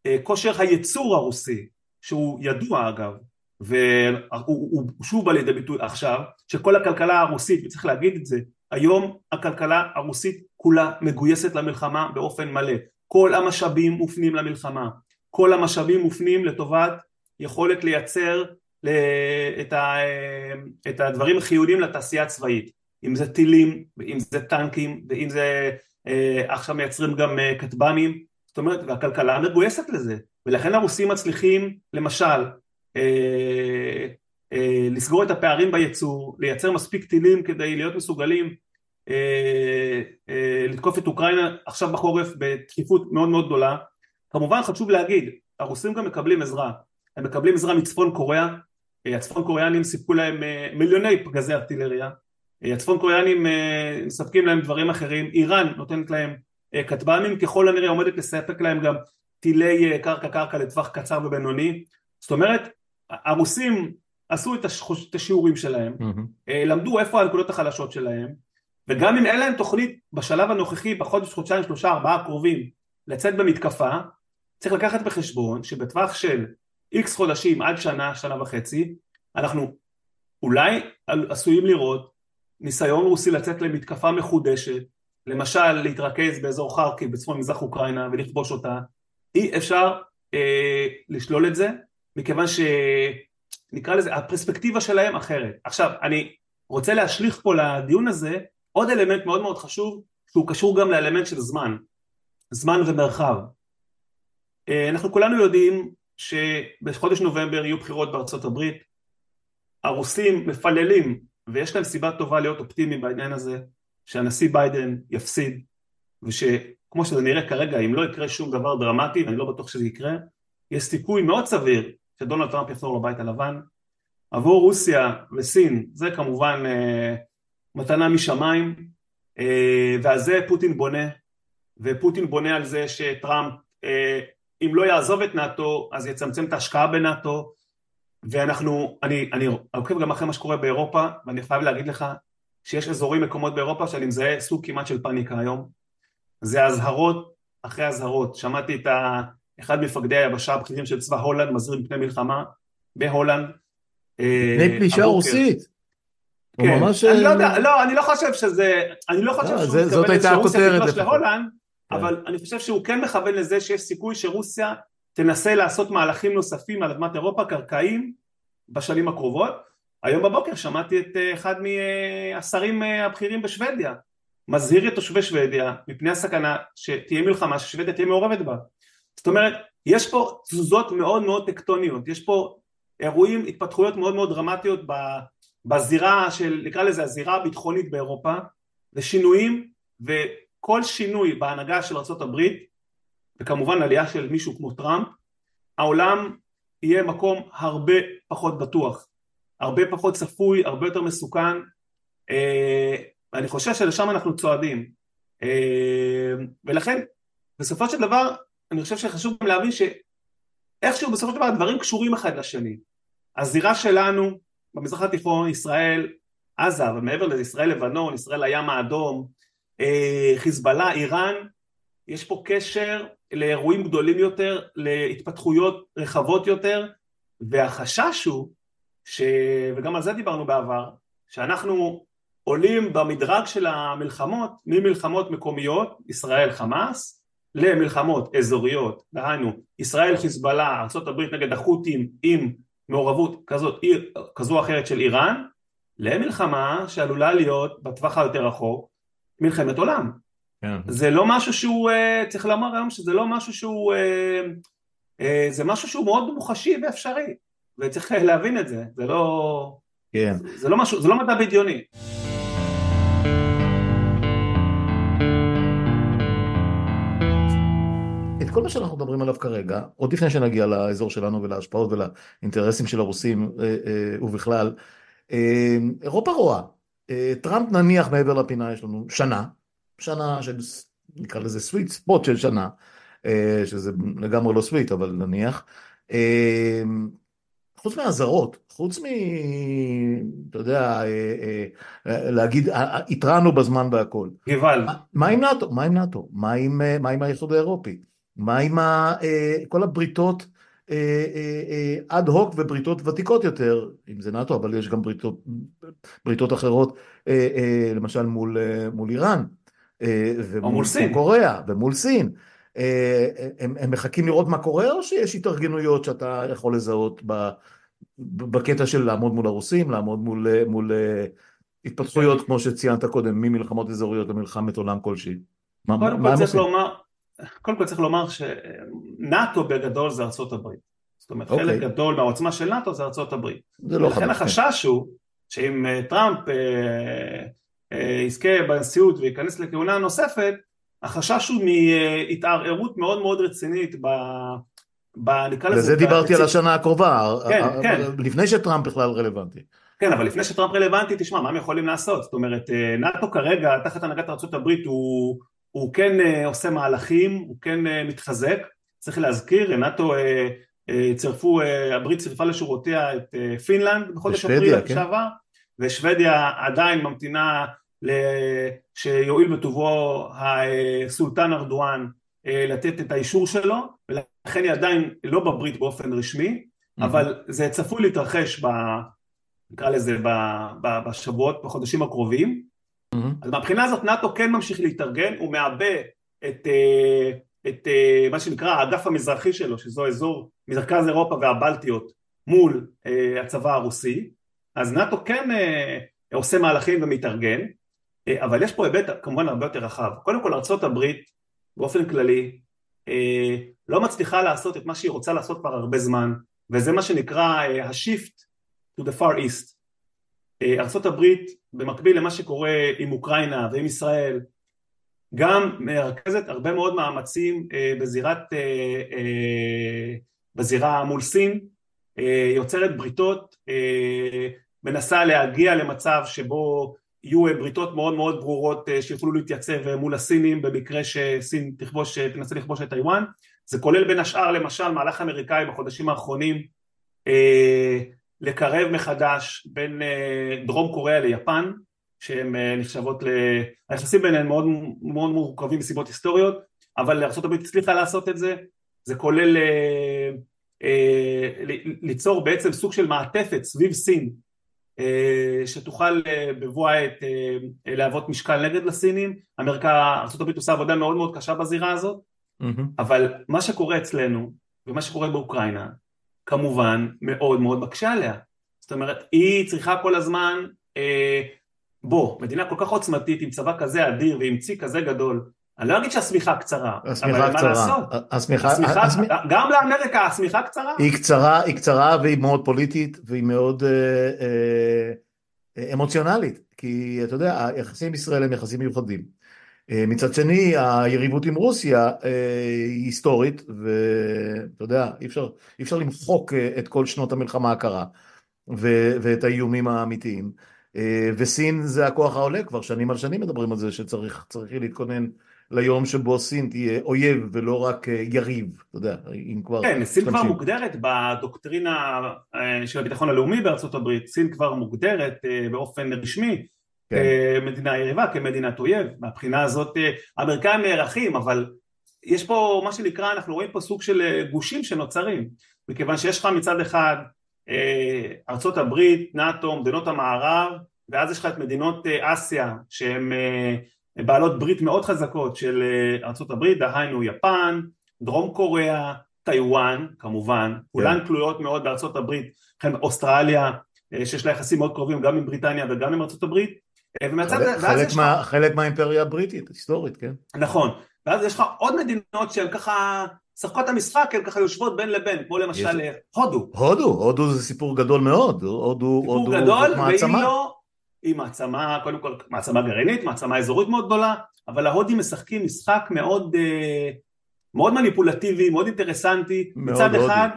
אה, כושר הייצור הרוסי, שהוא ידוע אגב, והוא שוב בא לידי ביטוי עכשיו, שכל הכלכלה הרוסית, וצריך להגיד את זה, היום הכלכלה הרוסית כולה מגויסת למלחמה באופן מלא, כל המשאבים מופנים למלחמה, כל המשאבים מופנים לטובת יכולת לייצר את, ה, את הדברים החיוניים לתעשייה הצבאית, אם זה טילים, ואם זה טנקים, ואם זה אה, עכשיו מייצרים גם אה, כטב"מים, זאת אומרת, והכלכלה מגויסת לזה, ולכן הרוסים מצליחים למשל לסגור את הפערים בייצור, לייצר מספיק טילים כדי להיות מסוגלים אה, לתקוף את אוקראינה עכשיו בחורף בדחיפות מאוד מאוד גדולה. כמובן חשוב להגיד, הרוסים גם מקבלים עזרה, הם מקבלים עזרה מצפון קוריאה, הצפון קוריאנים סיפקו להם מיליוני פגזי ארטילריה, הצפון קוריאנים מספקים להם דברים אחרים, איראן נותנת להם כטב"מים, ככל הנראה עומדת לספק להם גם טילי קרקע קרקע לטווח קצר ובינוני, זאת אומרת הרוסים עשו את השיעורים שלהם, mm-hmm. למדו איפה הנקודות החלשות שלהם, וגם אם אין להם תוכנית בשלב הנוכחי, בחודש, חודשיים, שלושה, ארבעה הקרובים, לצאת במתקפה, צריך לקחת בחשבון שבטווח של איקס חודשים עד שנה, שנה וחצי, אנחנו אולי עשויים לראות ניסיון רוסי לצאת למתקפה מחודשת, למשל להתרכז באזור חרקי בצפון מזרח אוקראינה ולכבוש אותה, אי אפשר אה, לשלול את זה, מכיוון שנקרא לזה, הפרספקטיבה שלהם אחרת. עכשיו, אני רוצה להשליך פה לדיון הזה עוד אלמנט מאוד מאוד חשוב, שהוא קשור גם לאלמנט של זמן, זמן ומרחב. אה, אנחנו כולנו יודעים שבחודש נובמבר יהיו בחירות בארצות הברית, הרוסים מפללים, ויש להם סיבה טובה להיות אופטימיים בעניין הזה, שהנשיא ביידן יפסיד, ושכמו שזה נראה כרגע, אם לא יקרה שום דבר דרמטי, ואני לא בטוח שזה יקרה, יש סיכוי מאוד סביר שדונלד טראמפ יחזור לבית הלבן. עבור רוסיה וסין, זה כמובן אה, מתנה משמיים, אה, ועל זה פוטין בונה, ופוטין בונה על זה שטראמפ, אה, אם לא יעזוב את נאט"ו, אז יצמצם את ההשקעה בנאט"ו, ואנחנו, אני, אני עוקב גם אחרי מה שקורה באירופה, ואני חייב להגיד לך שיש אזורים, מקומות באירופה שאני מזהה סוג כמעט של פאניקה היום. זה אזהרות אחרי אזהרות. שמעתי את ה... אחד מפקדי היבשה הבכירים של צבא הולנד מזהיר מפני מלחמה בהולנד. מפני אה, פלישה רוסית. כן, ממש... אני לא יודע, לא, אני לא חושב שזה, אני לא חושב לא, שהוא מתכוון לזה שרוסיה תגלוש להולנד, כן. אבל אני חושב שהוא כן מכוון לזה שיש סיכוי שרוסיה תנסה לעשות מהלכים נוספים על אדמת אירופה קרקעיים בשנים הקרובות. היום בבוקר שמעתי את אה, אחד מהשרים אה, הבכירים בשוודיה מזהיר את תושבי שוודיה מפני הסכנה שתהיה מלחמה ששוודיה תהיה מעורבת בה. זאת אומרת, יש פה תזוזות מאוד מאוד טקטוניות, יש פה אירועים, התפתחויות מאוד מאוד דרמטיות בזירה של, נקרא לזה הזירה הביטחונית באירופה, ושינויים, וכל שינוי בהנהגה של ארה"ב, וכמובן עלייה של מישהו כמו טראמפ, העולם יהיה מקום הרבה פחות בטוח, הרבה פחות צפוי, הרבה יותר מסוכן, אה, ואני חושב שלשם אנחנו צועדים. אה, ולכן, בסופו של דבר, אני חושב שחשוב גם להבין שאיכשהו בסופו של דבר הדברים קשורים אחד לשני. הזירה שלנו במזרח התיכון, ישראל, עזה, ומעבר לזה ישראל לבנון, ישראל הים האדום, אה, חיזבאללה, איראן, יש פה קשר לאירועים גדולים יותר, להתפתחויות רחבות יותר, והחשש הוא, ש... וגם על זה דיברנו בעבר, שאנחנו עולים במדרג של המלחמות ממלחמות מקומיות, ישראל חמאס, למלחמות אזוריות, דהיינו ישראל חיזבאללה, ארה"ב נגד החות'ים עם מעורבות כזאת, כזו או אחרת של איראן, למלחמה שעלולה להיות בטווח היותר רחוק מלחמת עולם. כן. זה לא משהו שהוא, אה, צריך לומר היום שזה לא משהו שהוא, אה, אה, זה משהו שהוא מאוד מוחשי ואפשרי, וצריך להבין את זה, זה לא, כן. זה לא משהו, זה לא מדע בדיוני. כל מה שאנחנו מדברים עליו כרגע, עוד לפני שנגיע לאזור שלנו ולהשפעות ולאינטרסים של הרוסים אה, אה, ובכלל, אה, אירופה רואה. טראמפ נניח מעבר לפינה יש לנו שנה, שנה של נקרא לזה סוויט ספוט של שנה, שזה לגמרי לא סוויט אבל נניח, חוץ מהאזהרות, חוץ מ... אתה יודע, להגיד, התרענו בזמן והכל. גוואלד. מה עם נאט"ו? מה עם נאט"ו? מה עם האיחוד האירופי? מה עם ה, אה, כל הבריתות אה, אה, אד הוק ובריתות ותיקות יותר, אם זה נאט"ו, אבל יש גם בריתות, בריתות אחרות, למשל מול, מול איראן. ומול סין. קוריאה, ומול סין. הם, הם מחכים לראות מה קורה, או שיש התארגנויות שאתה יכול לזהות ב, בקטע של לעמוד מול הרוסים, לעמוד מול, מול התפתחויות, כמו שציינת קודם, ממלחמות אזוריות למלחמת עולם כלשהי? קודם כל צריך לומר, קודם כל צריך לומר שנאט"ו בגדול זה ארצות הברית. זאת אומרת, okay. חלק אוקיי. גדול מהעוצמה של נאט"ו זה ארצות הברית. זה לא ולכן החשש. הוא שאם אה, טראמפ אה, אה, יזכה בנשיאות וייכנס לכהונה נוספת, החשש הוא מהתערערות מאוד מאוד רצינית ב... ב נקרא לזה... לזה דיברתי על השנה הקרובה, כן, כן. לפני שטראמפ בכלל רלוונטי. כן, אבל לפני שטראמפ רלוונטי, תשמע, מה הם יכולים לעשות? זאת אומרת, נאט"ו כרגע, תחת הנהגת ארה"ב, הוא הוא כן אה, עושה מהלכים, הוא כן אה, מתחזק, צריך להזכיר, נאט"ו אה, צירפו, הברית צירפה לשורותיה את פינלנד בחודש אפריל כן. שעבר, ושוודיה עדיין ממתינה שיואיל בטובו הסולטן ארדואן לתת את האישור שלו ולכן היא עדיין לא בברית באופן רשמי mm-hmm. אבל זה צפוי להתרחש ב... נקרא לזה בשבועות, בחודשים הקרובים. אז מהבחינה הזאת נאט"ו כן ממשיך להתארגן, הוא מעבה את, את מה שנקרא האגף המזרחי שלו שזו אזור מרכז אירופה והבלטיות מול הצבא הרוסי אז נאט"ו כן עושה מהלכים ומתארגן אה, אבל יש פה היבט כמובן הרבה יותר רחב. קודם כל ארה"ב באופן כללי אה, לא מצליחה לעשות את מה שהיא רוצה לעשות כבר הרבה זמן וזה מה שנקרא אה, ה-shift to the far east. ארה"ב במקביל למה שקורה עם אוקראינה ועם ישראל גם מרכזת הרבה מאוד מאמצים בזירת, בזירה מול סין, יוצרת בריתות, מנסה להגיע למצב שבו יהיו בריתות מאוד מאוד ברורות אה, שיוכלו להתייצב אה, מול הסינים במקרה שסין תכבוש, אה, תנסה לכבוש את טיוואן זה כולל בין השאר למשל מהלך אמריקאי בחודשים האחרונים אה, לקרב מחדש בין אה, דרום קוריאה ליפן שהן אה, נחשבות, ל... היחסים ביניהן מאוד, מאוד מורכבים מסיבות היסטוריות אבל ארה"ב הצליחה לעשות את זה. זה כולל אה, ליצור בעצם סוג של מעטפת סביב סין שתוכל בבוא העת להוות משקל נגד לסינים, אמריקה, ארה"ב עושה עבודה מאוד מאוד קשה בזירה הזאת, mm-hmm. אבל מה שקורה אצלנו ומה שקורה באוקראינה כמובן מאוד מאוד מקשה עליה, זאת אומרת היא צריכה כל הזמן, בוא, מדינה כל כך עוצמתית עם צבא כזה אדיר ועם צי כזה גדול אני לא אגיד שהשמיכה קצרה, אבל מה לעשות? השמיכה, גם לאמריקה השמיכה קצרה? היא קצרה, היא קצרה והיא מאוד פוליטית והיא מאוד אה, אה, אמוציונלית, כי אתה יודע, היחסים עם ישראל הם יחסים מיוחדים. אה, מצד שני, היריבות עם רוסיה היא היסטורית, ואתה יודע, אי אפשר, אי אפשר למחוק את כל שנות המלחמה הקרה ואת האיומים האמיתיים. וסין זה הכוח העולה, כבר שנים על שנים מדברים על זה שצריך להתכונן ליום שבו סין תהיה אויב ולא רק אה, יריב, אתה יודע, אם כבר... כן, סין כבר מוגדרת בדוקטרינה אה, של הביטחון הלאומי בארצות הברית, סין כבר מוגדרת אה, באופן רשמי כן. כמדינה יריבה, כמדינת אויב, מהבחינה הזאת האמריקאים נערכים, אבל יש פה מה שנקרא, אנחנו רואים פה סוג של גושים שנוצרים, מכיוון שיש לך מצד אחד ארצות הברית, נאט"ו, מדינות המערב, ואז יש לך את מדינות אסיה שהן בעלות ברית מאוד חזקות של אה, ארה"ב, דהיינו יפן, דרום קוריאה, טיוואן כמובן, כן. כולן תלויות מאוד בארצות הברית, אוסטרליה אה, שיש לה יחסים מאוד קרובים גם עם בריטניה וגם עם ארצות הברית אה, חלק, חלק, מה, חלק מהאימפריה הבריטית, היסטורית, כן. נכון, ואז יש לך עוד מדינות שהן ככה שחקות את המשחק, הן ככה יושבות בין לבין, כמו למשל יש... הודו. הודו, הודו זה סיפור גדול מאוד, הודו, סיפור הודו גדול, והיא לא, היא מעצמה, קודם כל מעצמה גרעינית, מעצמה אזורית מאוד גדולה, אבל ההודים משחקים משחק מאוד, אה, מאוד מניפולטיבי, מאוד אינטרסנטי, מצד הודי. אחד,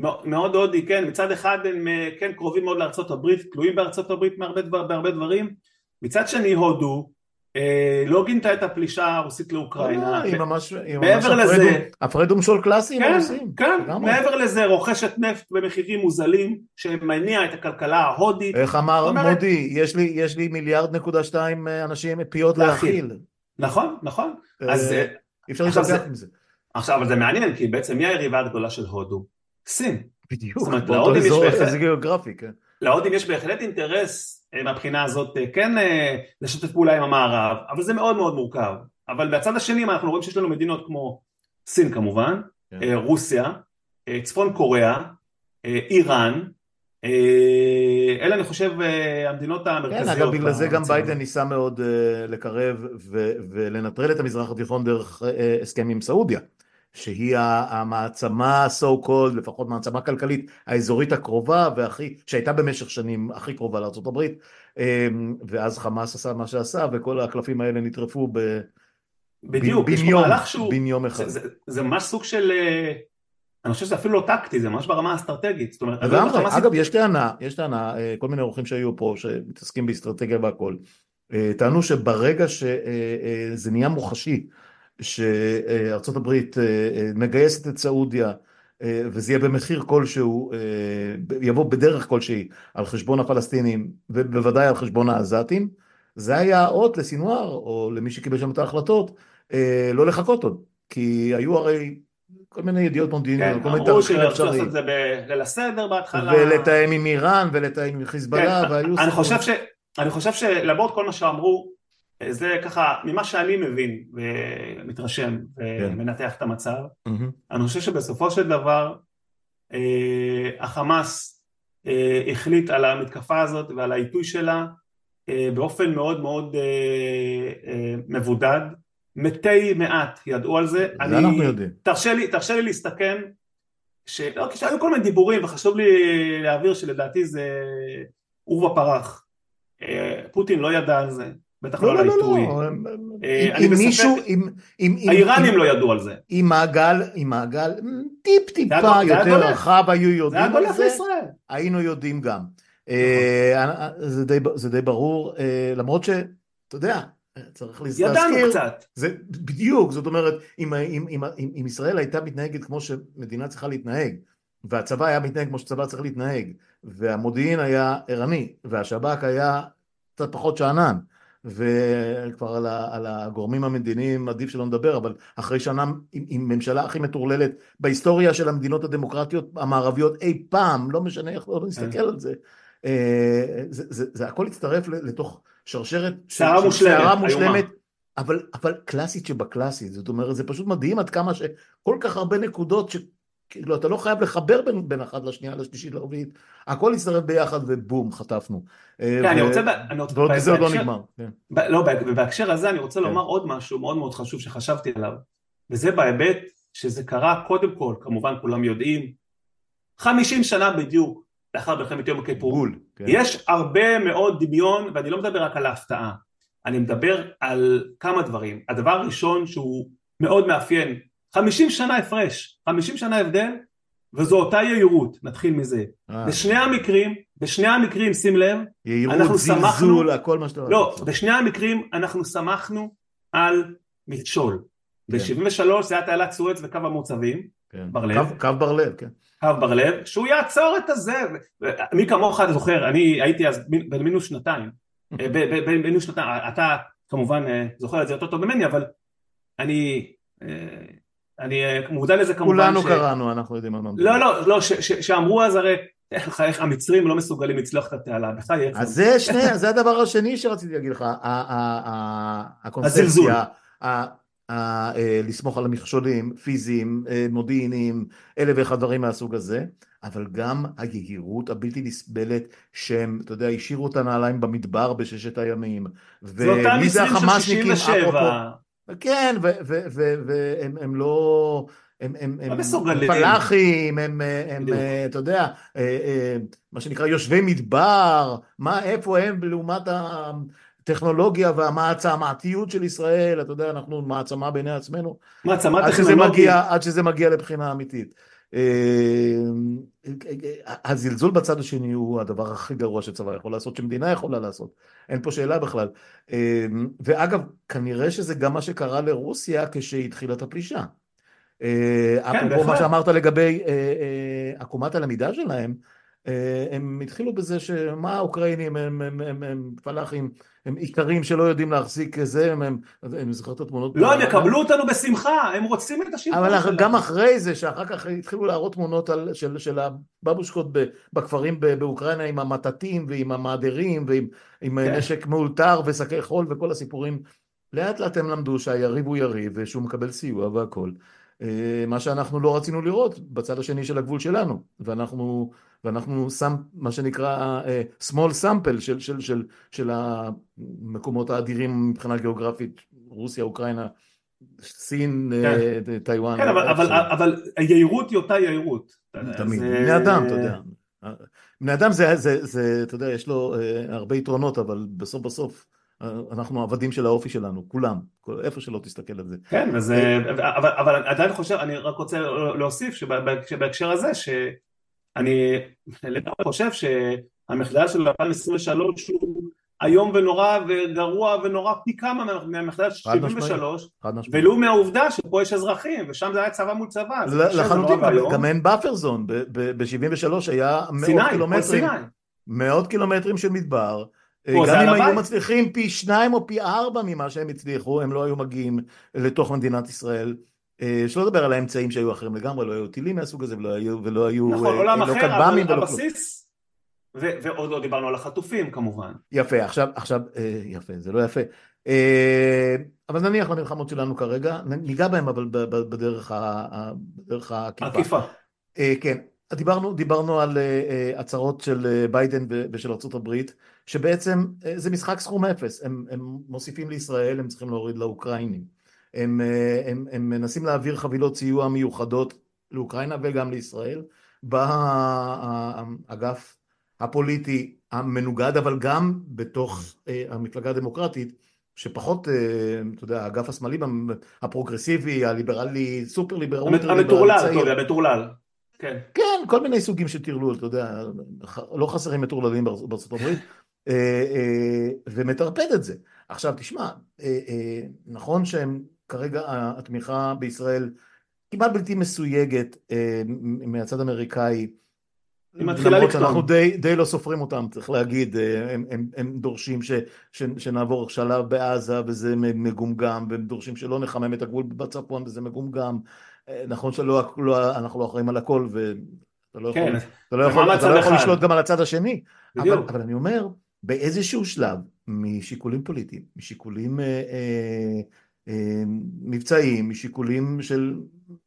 [LAUGHS] מאוד הודי, כן, מצד אחד הם אה, כן קרובים מאוד לארצות הברית, תלויים בארצות הברית בהרבה, דבר, בהרבה דברים, מצד שני הודו אה, לא גינתה את הפלישה הרוסית לאוקראינה. לא, היא ממש, מעבר לזה, הפרד ומשול קלאסי כן, הרוסים. כן, מעבר לזה רוכשת נפט במחירים מוזלים שמניע את הכלכלה ההודית. איך אמר מודי, יש לי מיליארד נקודה שתיים אה, אנשים פיות להכיל. נכון, נכון. אה, אז אי אפשר להתווכח עם זה. עכשיו, אבל זה מעניין, כי בעצם מי היריבה הגדולה של הודו? סין. בדיוק, באותו אזור גיאוגרפי, כן. להודים יש בהחלט אינטרס אה, מהבחינה הזאת אה, כן אה, לשתף פעולה עם המערב, אבל זה מאוד מאוד מורכב. אבל מהצד השני אנחנו רואים שיש לנו מדינות כמו סין כמובן, כן. רוסיה, צפון קוריאה, איראן, אלה אני חושב המדינות המרכזיות. כן, אגב בגלל זה גם ביידן ניסה מאוד לקרב ולנטרל את המזרח התיכון דרך הסכם עם סעודיה. שהיא המעצמה so called, לפחות מעצמה כלכלית האזורית הקרובה והכי, שהייתה במשך שנים הכי קרובה לארה"ב אמ, ואז חמאס עשה מה שעשה וכל הקלפים האלה נטרפו ב... בדיוק, בן יום, בן יום אחד. זה, זה, זה ממש סוג של, אה, אני חושב שזה אפילו לא טקטי, זה ממש ברמה האסטרטגית, זאת אומרת, לגמרי, אגב יש טענה, יש טענה, אה, כל מיני אורחים שהיו פה שמתעסקים באסטרטגיה והכל, אה, טענו שברגע שזה נהיה מוחשי שארצות הברית אה, אה, מגייסת את סעודיה אה, וזה יהיה במחיר כלשהו, יבוא בדרך כלשהי על חשבון הפלסטינים ובוודאי על חשבון העזתים, זה היה אות לסינואר, או למי שקיבל שם את ההחלטות, לא לחכות עוד. כי היו הרי כל מיני ידיעות מודיעיניות, כן, כל מיני אמרו תאריכים שרצו אפשריים. לעשות את זה בליל הסדר בהתחלה. ולתאם עם איראן, ולתאם עם חיזבאללה, כן, והיו... אני. חושב ש... אני חושב שלמרות כל מה שאמרו, זה ככה, ממה שאני מבין ומתרשם ומנתח את המצב. אני חושב שבסופו של דבר אה, החמאס אה, החליט על המתקפה הזאת ועל העיתוי שלה אה, באופן מאוד מאוד מבודד. מתי מעט ידעו על זה. אני- אנחנו יודעים. תרשה לי, תרשה לי להסתכן, שלא, כשהיו כל מיני דיבורים וחשוב לי להעביר שלדעתי זה עורבא פרח. פוטין לא ידע על זה, בטח לא לא, על לא, לא, העיתוי. אה, אני בספק- אם- האיראנים לא ידעו על זה. עם מעגל, עם מעגל טיפ טיפה יותר. רחב היו יודעים על זה. היינו יודעים גם. אה, זה די- זה די ברור, אה, למרות שאתה יודע, צריך להזכיר, ידענו קצת. זה בדיוק, זאת אומרת, אם, אם, אם, אם, אם ישראל הייתה מתנהגת כמו שמדינה צריכה להתנהג, והצבא היה מתנהג כמו שצבא צריך להתנהג, והמודיעין היה ערני, והשב"כ היה קצת פחות שאנן, וכבר על, ה, על הגורמים המדיניים עדיף שלא נדבר, אבל אחרי שנה עם, עם ממשלה הכי מטורללת בהיסטוריה של המדינות הדמוקרטיות המערביות אי פעם, לא משנה איך לא נסתכל על זה, אה, זה, זה, זה הכל הצטרף לתוך שרשרת של מושלמת, איומה. מושלמת אבל, אבל קלאסית שבקלאסית, זאת אומרת, זה פשוט מדהים עד כמה שכל כך הרבה נקודות שכאילו אתה לא חייב לחבר בין, בין אחת לשנייה, לשלישית, לרביעית, הכל הצטרף ביחד ובום, חטפנו. כן, אני רוצה... אני רוצה- ועוד זה עוד לא בהקשר- נגמר. כן. ב- לא, ב- ובהקשר הזה אני רוצה כן. לומר עוד משהו מאוד מאוד חשוב שחשבתי עליו, וזה בהיבט שזה קרה קודם כל, כמובן כולם יודעים, 50 שנה בדיוק לאחר מלחמת יום הכיפור. בול. כן. יש הרבה מאוד דמיון, ואני לא מדבר רק על ההפתעה, אני מדבר על כמה דברים. הדבר הראשון שהוא מאוד מאפיין, 50 שנה הפרש, 50 שנה הבדל, וזו אותה יהירות, נתחיל מזה. אה, בשני המקרים, בשני המקרים, שים לב, יהירות, אנחנו זלזול, שמחנו- הכל מה שאתה לא, רוצה. בשני המקרים אנחנו שמחנו על מכשול. כן. ב-73 זה היה תעלת סואץ וקו המוצבים, כן. בר לב. קו- קו בר לב, כן. קו בר לב, שהוא יעצור את הזה. מי כמוך זוכר, אני הייתי אז בן מינוס שנתיים. [LAUGHS] אה, ב- ב- בן מינוס שנתיים, אתה כמובן אה, זוכר את זה יותר טוב ממני, אבל אני אני אה, מודע לזה כמובן. כולנו ש- קראנו, אנחנו יודעים על מה מדובר. לא, לא, לא, ש- ש- שאמרו אז הרי, איך איך המצרים לא מסוגלים לצלוח את התעלה, בחייך. אז זה שני, זה הדבר השני שרציתי להגיד לך. הקונספציה, אה, לסמוך על המכשולים פיזיים, אה, מודיעיניים, אלף ואחד דברים מהסוג הזה, אבל גם היהירות הבלתי נסבלת שהם, אתה יודע, השאירו את הנעליים במדבר בששת הימים. זה אותם מצרים של החמאסניקים, 67. כן, והם הם לא... הם, הם, לא הם. פלאחים, הם, הם, בדיוק. אתה יודע, אה, אה, מה שנקרא יושבי מדבר, מה, איפה הם לעומת הטכנולוגיה והמעצמתיות של ישראל, אתה יודע, אנחנו מעצמה בעיני עצמנו, מעצמה עד שזה טכנולוגית. מגיע, עד שזה מגיע לבחינה אמיתית. אה, הזלזול בצד השני הוא הדבר הכי גרוע שצבא יכול לעשות, שמדינה יכולה לעשות, אין פה שאלה בכלל. אה, ואגב, כנראה שזה גם מה שקרה לרוסיה כשהתחילה את הפלישה. אה, אפרופו מה בהחלט. שאמרת לגבי עקומת הלמידה שלהם, הם התחילו בזה שמה האוקראינים הם, הם, הם, הם פלאחים, הם איכרים שלא יודעים להחזיק זה, הם, הם, אני זוכר את התמונות. לא, הם יקבלו אותנו בשמחה, הם רוצים את השלטון אבל שלנו. גם אחרי זה, שאחר כך התחילו להראות תמונות על, של, של הבבושקות בכפרים באוקראינה עם המטטים ועם המעדרים ועם עם כן. נשק מאולתר ושקי חול וכל הסיפורים, לאט לאט הם למדו שהיריב הוא יריב ושהוא מקבל סיוע והכל. אה, מה שאנחנו לא רצינו לראות בצד השני של הגבול שלנו, ואנחנו, ואנחנו שם מה שנקרא אה, small sample של, של, של, של המקומות האדירים מבחינה גיאוגרפית, רוסיה, אוקראינה, סין, אה, טיוואן. כן, אבל- אבל- איפשהו. אבל היהירות היא אותה יהירות. תמיד, אז, בני אדם, אתה אה, יודע. בני אדם זה, זה, זה, אתה יודע, יש לו אה, הרבה יתרונות, אבל בסוף בסוף אה, אנחנו עבדים של האופי שלנו, כולם, כל- איפה שלא תסתכל על זה. כן, אז, אה, אבל, אבל עדיין חושב, אני רק רוצה להוסיף שבהק- שבהקשר הזה, שאני לגמרי חושב שהמחדל של 2023 הוא איום ונורא וגרוע ונורא פי כמה מה- מהמחדל של חד משמעית. 73, חד משמעית. ולו מהעובדה שפה יש אזרחים, ושם זה היה צבא מול צבא. זה ל- קשה, זה לחלוטין, גם- אין buffer zone, ב-73 היה מאות קילומטרים. מאות קילומטרים של מדבר, גם אם היו מצליחים פי שניים או פי ארבע ממה שהם הצליחו, הם לא היו מגיעים לתוך מדינת ישראל. שלא לדבר על האמצעים שהיו אחרים לגמרי, לא היו טילים מהסוג הזה ולא היו, ולא היו, נכון, עולם לא אחר, אבל הבסיס, ועוד לא דיברנו על החטופים כמובן. יפה, עכשיו, עכשיו, יפה, זה לא יפה. אבל נניח למלחמות שלנו כרגע, ניגע בהם אבל בדרך העקיפה. עקיפה. כן, דיברנו, דיברנו על הצהרות של ביידן ושל ארה"ב, שבעצם זה משחק סכום אפס, הם, הם מוסיפים לישראל, הם צריכים להוריד לאוקראינים, הם, הם, הם מנסים להעביר חבילות סיוע מיוחדות לאוקראינה וגם לישראל, באגף הפוליטי המנוגד, אבל גם בתוך המפלגה הדמוקרטית, שפחות, אתה יודע, האגף השמאלי הפרוגרסיבי, הליברלי, סופר ליברלי, המטורלל, אתה יודע, המטורלל. כן. כן, כל מיני סוגים של טרלול, אתה יודע, לא חסרים מטורללים בארצות הברית, אה, אה, ומטרפד את זה. עכשיו תשמע, אה, נכון שהם כרגע התמיכה בישראל כמעט בלתי מסויגת מהצד האמריקאי, למרות שאנחנו די, די לא סופרים אותם, צריך להגיד, הם, הם, הם דורשים ש, ש, שנעבור שלב בעזה וזה מגומגם, והם דורשים שלא נחמם את הגבול בצפון וזה מגומגם, נכון שאנחנו לא, לא אחראים על הכל ואתה לא יכול, כן, אתה לא יכול, אתה לא יכול לשלוט גם על הצד השני, אבל, אבל אני אומר, באיזשהו שלב, משיקולים פוליטיים, משיקולים אה, אה, אה, מבצעיים, משיקולים של,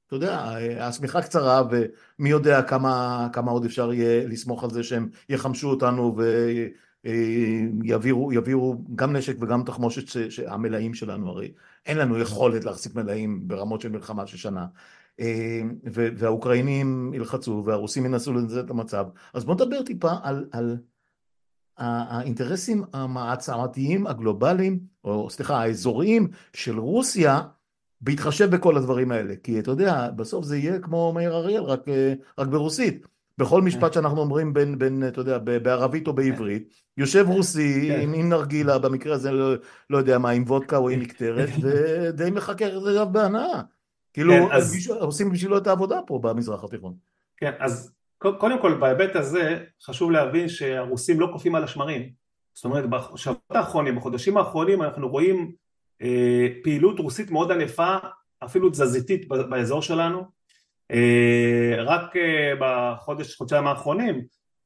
אתה יודע, השמיכה קצרה ומי יודע כמה, כמה עוד אפשר יהיה לסמוך על זה שהם יחמשו אותנו ויעבירו גם נשק וגם תחמושת שהמלאים שלנו הרי אין לנו יכולת להחזיק מלאים ברמות של מלחמה של שנה. והאוקראינים ילחצו והרוסים ינסו לנצל את המצב. אז בוא נדבר טיפה על, על האינטרסים המעצמתיים הגלובליים, או סליחה, האזוריים של רוסיה, בהתחשב בכל הדברים האלה. כי אתה יודע, בסוף זה יהיה כמו מאיר אריאל, רק, רק ברוסית. בכל משפט שאנחנו אומרים בין, בין אתה יודע, בערבית או בעברית, יושב רוסי כן. עם, עם נרגילה, במקרה הזה לא, לא יודע מה, עם וודקה או עם [LAUGHS] מקטרת, ודי מחכה אליו בהנאה. כאילו, כן, אז... עושים בשבילו את העבודה פה במזרח התיכון. כן, אז קודם כל בהיבט הזה חשוב להבין שהרוסים לא קופאים על השמרים. זאת אומרת בשבועות האחרונים, בחודשים האחרונים אנחנו רואים אה, פעילות רוסית מאוד ענפה אפילו תזזיתית באזור שלנו. אה, רק אה, בחודש, חודשיים האחרונים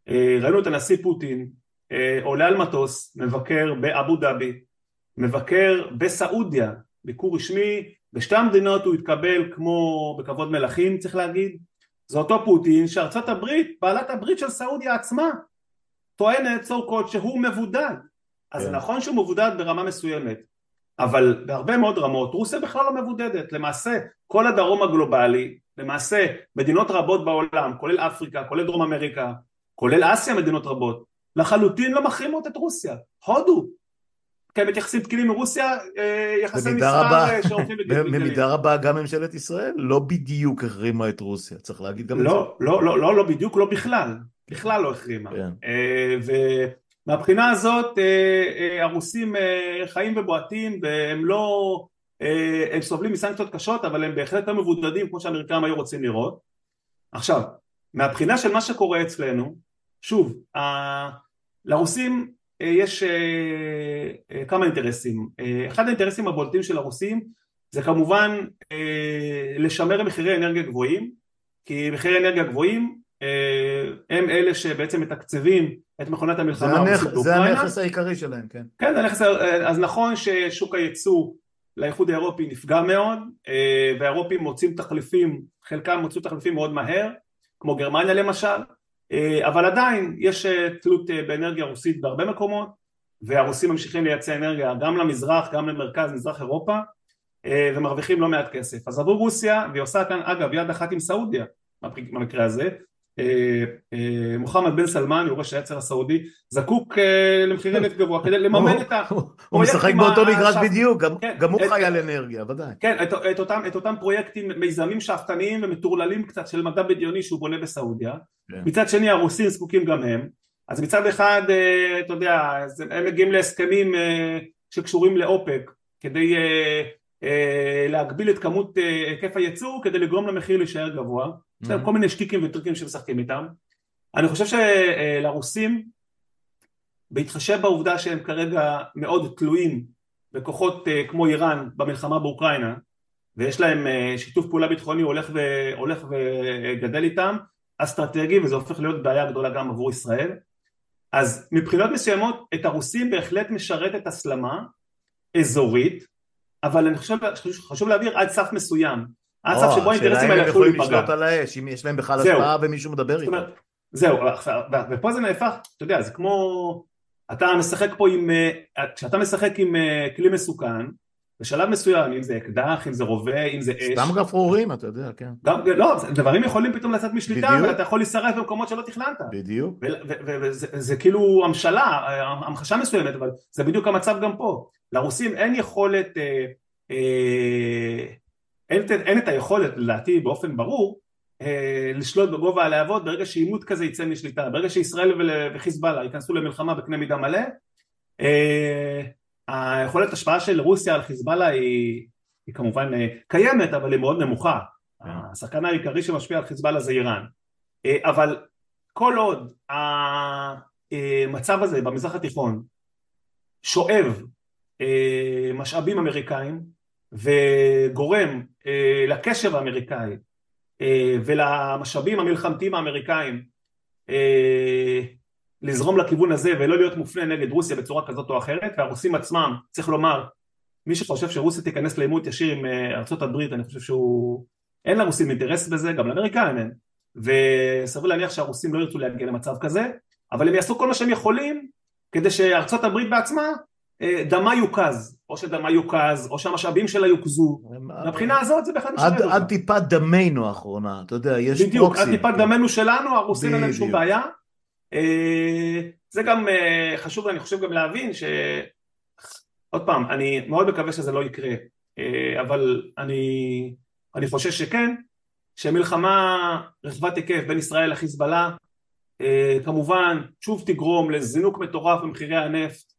אה, ראינו את הנשיא פוטין אה, עולה על מטוס, מבקר באבו דאבי מבקר בסעודיה, ביקור רשמי בשתי המדינות הוא התקבל כמו בכבוד מלכים צריך להגיד זה אותו פוטין שארצות הברית, בעלת הברית של סעודיה עצמה, טוענת סו קוד שהוא מבודד. אז כן. נכון שהוא מבודד ברמה מסוימת, אבל בהרבה מאוד רמות רוסיה בכלל לא מבודדת. למעשה כל הדרום הגלובלי, למעשה מדינות רבות בעולם, כולל אפריקה, כולל דרום אמריקה, כולל אסיה מדינות רבות, לחלוטין לא מחרימות את רוסיה. הודו, כן מתייחסים תקינים מרוסיה, אה, יחסי מסחר אה, שהולכים [LAUGHS] בגלילים. במידה רבה גם ממשלת ישראל לא בדיוק החרימה את רוסיה, צריך להגיד גם את לא, זה. לא, לא, לא, לא בדיוק, לא בכלל, בכלל לא החרימה. כן. אה, ומהבחינה הזאת הרוסים חיים ובועטים והם לא, הם סובלים מסנקציות קשות אבל הם בהחלט לא מבודדים כמו שהאמריקאים היו רוצים לראות. עכשיו, מהבחינה של מה שקורה אצלנו, שוב, לרוסים אה, יש אה, אה, כמה אינטרסים. אחד האינטרסים הבולטים של הרוסים זה כמובן לשמר מחירי אנרגיה גבוהים, כי מחירי אנרגיה גבוהים הם אלה שבעצם מתקצבים את מכונת המלחמה הרוסית באוקראינה. זה הנכס העיקרי שלהם, כן. כן, הנכס, אז נכון ששוק הייצוא לאיחוד האירופי נפגע מאוד, והאירופים מוצאים תחליפים, חלקם מוצאו תחליפים מאוד מהר, כמו גרמניה למשל, אה, אבל עדיין יש אה, תלות אה, באנרגיה רוסית בהרבה מקומות והרוסים ממשיכים לייצא אנרגיה גם למזרח, גם למרכז, מזרח אירופה ומרוויחים לא מעט כסף. אז עבור רוסיה, והיא עושה כאן אגב יד אחת עם סעודיה במקרה הזה, אה, אה, מוחמד בן סלמן, יורש העצר הסעודי, זקוק אה, למחירי נפט גבוה כדי לממן את ה... הוא משחק באותו מגרש בדיוק, כן, גם הוא חי על אנרגיה, ודאי. כן, את אותם פרויקטים, מיזמים שאפתניים ומטורללים קצת של מדע בדיוני שהוא בונה בסעודיה, כן. מצד שני הרוסים זקוקים גם הם, אז מצד אחד, אתה יודע, הם מגיעים להסכמים שקשורים לאופק, כדי להגביל את כמות היקף הייצור כדי לגרום למחיר להישאר גבוה יש להם כל מיני שטיקים וטריקים שמשחקים איתם. אני חושב שלרוסים בהתחשב בעובדה שהם כרגע מאוד תלויים בכוחות כמו איראן במלחמה באוקראינה ויש להם שיתוף פעולה ביטחוני הולך, ו, הולך וגדל איתם אסטרטגי וזה הופך להיות בעיה גדולה גם עבור ישראל. אז מבחינות מסוימות את הרוסים בהחלט משרתת הסלמה אזורית אבל אני חושב, חשוב להבהיר עד סף מסוים עד סף שבו האינטרסים האלה יכולים לשלוט על האש אם יש להם בכלל השפעה ומישהו מדבר איתם זהו ופה זה נהפך אתה יודע זה כמו אתה משחק פה עם כשאתה משחק עם כלי מסוכן בשלב מסוים, אם זה אקדח, אם זה רובה, אם זה אש. סתם גפרורים, אתה יודע, כן. גם, לא, דברים יכולים פתאום לצאת משליטה, ואתה יכול להישרף במקומות שלא תכננת. בדיוק. וזה כאילו המשלה, המחשה מסוימת, אבל זה בדיוק המצב גם פה. לרוסים אין יכולת, אה, אה, אין, אין את היכולת, לדעתי באופן ברור, אה, לשלוט בגובה הלהבות ברגע שעימות כזה יצא משליטה. ברגע שישראל וחיזבאללה ייכנסו למלחמה בקנה מידה מלא, היכולת השפעה של רוסיה על חיזבאללה היא, היא כמובן אה, קיימת אבל היא מאוד נמוכה. השחקן העיקרי שמשפיע על חיזבאללה זה איראן אה, אבל כל עוד המצב הזה במזרח התיכון שואב אה, משאבים אמריקאים וגורם לקשב האמריקאי ולמשאבים המלחמתיים האמריקאים לזרום לכיוון הזה ולא להיות מופנה נגד רוסיה בצורה כזאת או אחרת. והרוסים עצמם צריך לומר מי שחושב שרוסיה תיכנס לעימות ישיר עם אה, הברית אני חושב שהוא אין לרוסים אינטרס בזה גם לאמריקאים אין. וסביר להניח שהרוסים לא ירצו להגיע למצב כזה אבל הם יעשו כל מה שהם יכולים כדי שארצות הברית בעצמה אה, דמה יוקז, או שדמה יוקז, או שהמשאבים שלה יוקזו. מבחינה הזאת זה בהחלט משנה. עד טיפת דמנו האחרונה, אתה יודע, יש פרוקסי. בדיוק, עד טיפת דמנו שלנו, הרוסים אין להם שום בעיה. אה, זה גם אה, חשוב אני חושב גם להבין ש... עוד פעם, אני מאוד מקווה שזה לא יקרה, אה, אבל אני, אני חושש שכן, שמלחמה רחבת היקף בין ישראל לחיזבאללה כמובן שוב תגרום לזינוק מטורף במחירי הנפט,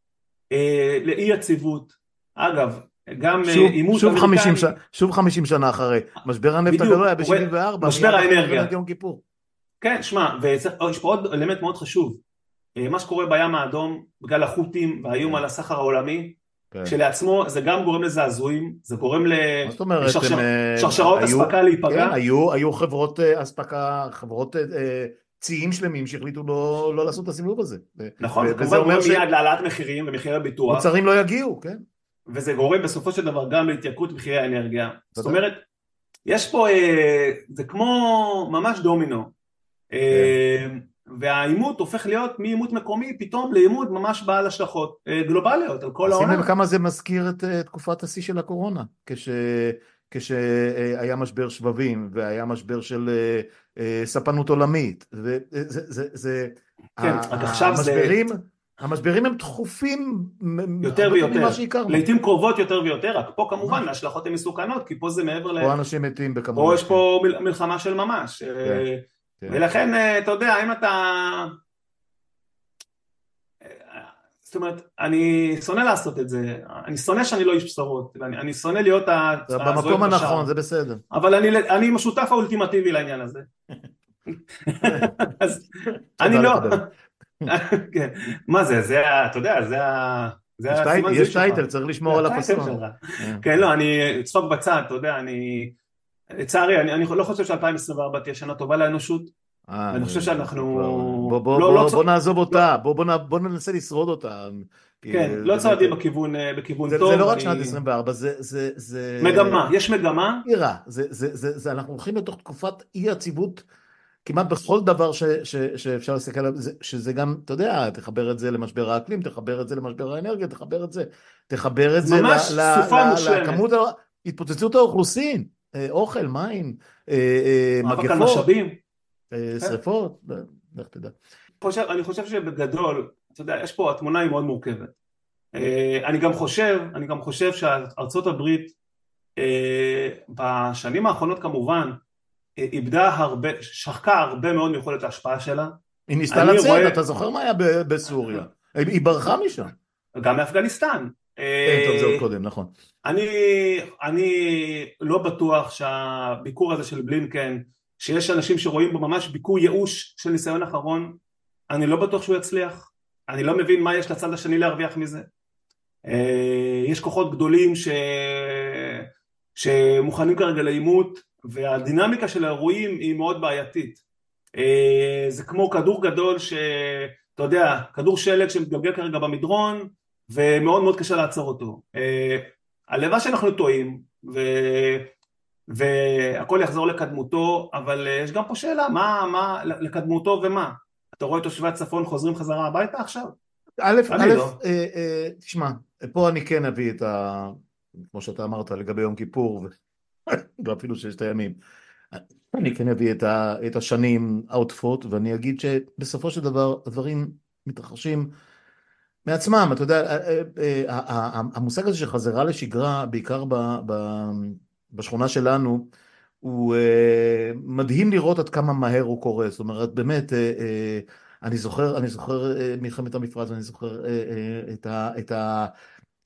לאי יציבות, אגב גם עימות אמריקני שוב חמישים שנה אחרי, משבר הנפט הגדול היה ב-74, משבר האנרגיה, יום כיפור כן, שמע, ויש פה עוד אלמנט מאוד חשוב, אה, מה שקורה בים האדום בגלל החות'ים והאיום כן. על הסחר העולמי, כן. כשלעצמו זה גם גורם לזעזועים, זה גורם לשרשרות לשרשר, אספקה להיפגע. כן, היו, היו חברות אה, אספקה, חברות אה, ציים שלמים שהחליטו לא, לא לעשות את הסיבוב הזה. נכון, זה כמובן גורם ש... מיד להעלאת מחירים ומחירי ביטוח. מוצרים לא יגיעו, כן. וזה גורם בסופו של דבר גם להתייקרות מחירי האנרגיה. זאת אומרת, יש פה, זה כמו ממש דומינו. כן. והעימות הופך להיות מעימות מקומי פתאום לעימות ממש בעל השלכות אה, גלובליות על כל העולם. שים לב כמה זה מזכיר את אה, תקופת השיא של הקורונה, כש... כשהיה משבר שבבים והיה משבר של אה, ספנות עולמית, וזה, זה, זה, כן, עכשיו המשברים, זה... המשברים הם דחופים יותר ויותר, לעיתים קרובות יותר ויותר, רק פה כמובן ההשלכות הן מסוכנות, כי פה זה מעבר ל... פה אנשים מתים בכמובן. פה יש פה מלחמה של ממש. כן. כן. ולכן אה, אתה יודע אם אתה זאת אומרת אני שונא לעשות את זה אני שונא שאני לא איש בשורות אני, אני שונא להיות במקום הנכון זה בסדר אבל אני, אני עם השותף האולטימטיבי לעניין הזה [LAUGHS] [LAUGHS] אז אני לא [LAUGHS] כן. מה זה זה אתה יודע זה ה... יש טייטל, צריך לשמור על הפסון. כן, לא, אני צחוק בצד, אתה יודע, אני לצערי, אני, לא חושב ש-2024 תהיה שנה טובה לאנושות. אה, אני חושב שאנחנו... בוא, לא, לא בוא נעזוב אותה, בוא, ננסה לשרוד אותה. כן, לא צועדים בכיוון, אה, בכיוון זה, טוב. זה לא רק. שנת 24, זה... זה, זה... מגמה, יש מגמה. עירה, זה, זה, זה, זה, אנחנו הולכים לתוך תקופת אי יציבות כמעט בכל דבר ש, ש, שאפשר להסתכל עליו, שזה גם, אתה יודע, תחבר את זה למשבר האקלים, תחבר את זה למשבר האנרגיה, תחבר את זה, תחבר את זה ממש סופה מושלמת. לכמות התפוצצות האוכלוסין. אה, אוכל, מים, אה, אה, מגפות, משאבים, שריפות, לך תדע. אני חושב שבגדול, אתה יודע, יש פה, התמונה היא מאוד מורכבת. אני גם חושב, אני גם חושב שארצות הברית בשנים האחרונות כמובן איבדה הרבה, שחקה הרבה מאוד מיכולת ההשפעה שלה. היא ניסתה לצאת, רואה... אתה זוכר מה היה בסוריה? היא ברחה משם. גם מאפגניסטן. כן, טוב, זה עוד קודם, נכון. אני, אני לא בטוח שהביקור הזה של בלינקן, שיש אנשים שרואים בו ממש ביקור ייאוש של ניסיון אחרון, אני לא בטוח שהוא יצליח. אני לא מבין מה יש לצד השני להרוויח מזה. אה, יש כוחות גדולים ש... שמוכנים כרגע לעימות, והדינמיקה של האירועים היא מאוד בעייתית. אה, זה כמו כדור גדול שאתה יודע, כדור שלג שמתגלגל כרגע במדרון, ומאוד מאוד קשה לעצור אותו. אה, הלוואי שאנחנו טועים, ו... והכל יחזור לקדמותו, אבל יש גם פה שאלה, מה, מה לקדמותו ומה? אתה רואה תושבי הצפון חוזרים חזרה הביתה עכשיו? א', א', לא. אה, אה, תשמע, פה אני כן אביא את ה... כמו שאתה אמרת לגבי יום כיפור, [LAUGHS] ואפילו ששת הימים, אני כן אביא את, ה, את השנים העוטפות, ואני אגיד שבסופו של דבר הדברים מתרחשים מעצמם, אתה יודע, אה, אה, המושג הזה של חזרה לשגרה, בעיקר ב, ב, בשכונה שלנו, הוא מדהים לראות עד כמה מהר הוא קורה, זאת אומרת באמת, אני זוכר, אני זוכר מלחמת המפרץ, אני זוכר uh, uh, את, ה,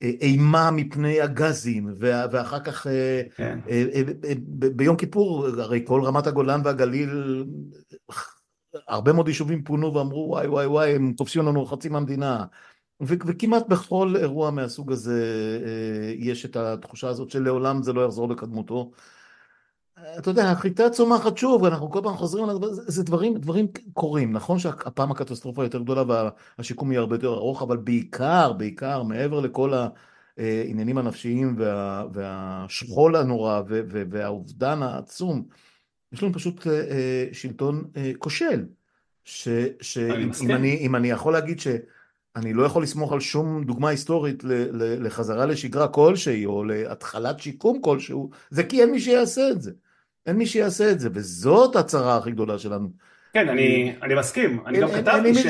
את האימה מפני הגזים, ואחר כך כן. uh, uh, uh, uh, ביום כיפור, הרי כל רמת הגולן והגליל, הרבה מאוד יישובים פונו ואמרו וואי וואי וואי, הם תופסים לנו חצי מהמדינה. וכמעט בכל אירוע מהסוג הזה יש את התחושה הזאת שלעולם זה לא יחזור לקדמותו. אתה יודע, החיטה צומחת שוב, אנחנו כל פעם חוזרים על זה, זה דברים, דברים קורים, נכון שהפעם הקטסטרופה יותר גדולה והשיקום יהיה הרבה יותר ארוך, אבל בעיקר, בעיקר, מעבר לכל העניינים הנפשיים וה, והשכול הנורא והאובדן העצום, יש לנו פשוט אה, אה, שלטון אה, כושל, שאם אני, אני יכול להגיד שאני לא יכול לסמוך על שום דוגמה היסטורית לחזרה לשגרה כלשהי או להתחלת שיקום כלשהו, זה כי אין מי שיעשה את זה. אין מי שיעשה את זה, וזאת הצרה הכי גדולה שלנו. כן, אני, אני מסכים. אני גם כתבתי ש...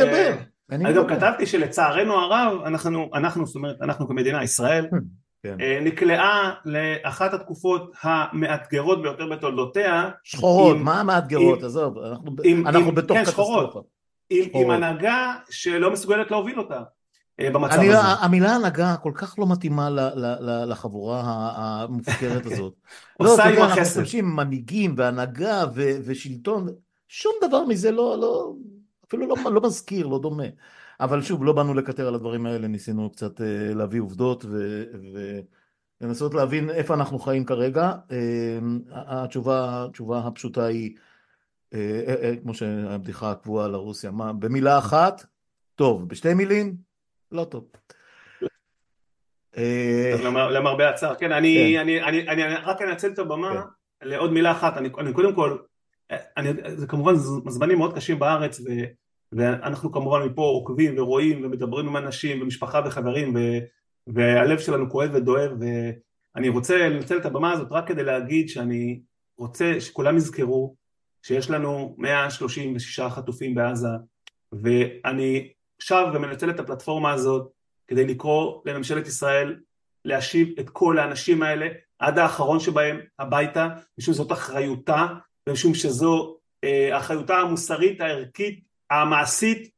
אני גם כתבתי שלצערנו הרב, אנחנו, אנחנו, זאת אומרת, אנחנו כמדינה, ישראל, כן. אה, נקלעה לאחת התקופות המאתגרות ביותר בתולדותיה. שחורות, עם, מה המאתגרות? עם, עזוב, אנחנו, עם, אנחנו עם, בתוך כן, קטסטרופה. עם, עם הנהגה שלא מסוגלת להוביל אותה. אה, במצב אני, הזה. המילה הנהגה כל כך לא מתאימה ל, ל, ל, לחבורה המופקרת הזאת. [LAUGHS] עושה עם החסד. אנחנו משתמשים מנהיגים והנהגה ו, ושלטון, שום דבר מזה לא, לא אפילו לא, לא מזכיר, לא דומה. אבל שוב, לא באנו לקטר על הדברים האלה, ניסינו קצת uh, להביא עובדות ולנסות ו... להבין איפה אנחנו חיים כרגע. Uh, התשובה, התשובה הפשוטה היא, כמו שהבדיחה הקבועה על הרוסיה, מה, במילה אחת, טוב, בשתי מילים, לא טוב. [LAUGHS] אה, למרבה הצער, כן, אני כן. רק אנצל את הבמה כן. לעוד מילה אחת, אני קודם כל, זה כמובן זמנים מאוד קשים בארץ ואנחנו כמובן מפה עוקבים ורואים ומדברים עם אנשים ומשפחה וחברים והלב שלנו כואב ודואב ואני רוצה לנצל את הבמה הזאת רק כדי להגיד שאני רוצה שכולם יזכרו שיש לנו 136 חטופים בעזה ואני שב ומנצל את הפלטפורמה הזאת כדי לקרוא לממשלת ישראל להשיב את כל האנשים האלה עד האחרון שבהם הביתה, משום שזאת אחריותה ומשום שזו אה, אחריותה המוסרית, הערכית, המעשית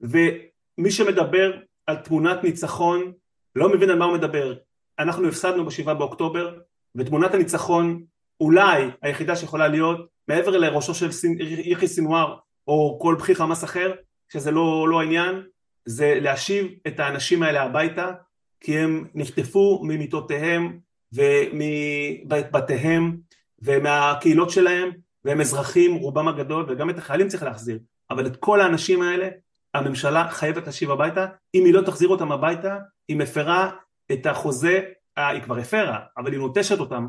ומי שמדבר על תמונת ניצחון לא מבין על מה הוא מדבר. אנחנו הפסדנו בשבעה באוקטובר ותמונת הניצחון אולי היחידה שיכולה להיות מעבר לראשו של יחיא סינואר או כל בכיר חמאס אחר שזה לא, לא העניין, זה להשיב את האנשים האלה הביתה, כי הם נחטפו ממיטותיהם ומבתיהם ומהקהילות שלהם, והם אזרחים רובם הגדול, וגם את החיילים צריך להחזיר, אבל את כל האנשים האלה הממשלה חייבת להשיב הביתה, אם היא לא תחזיר אותם הביתה, היא מפרה את החוזה, אה, היא כבר הפרה, אבל היא נוטשת אותם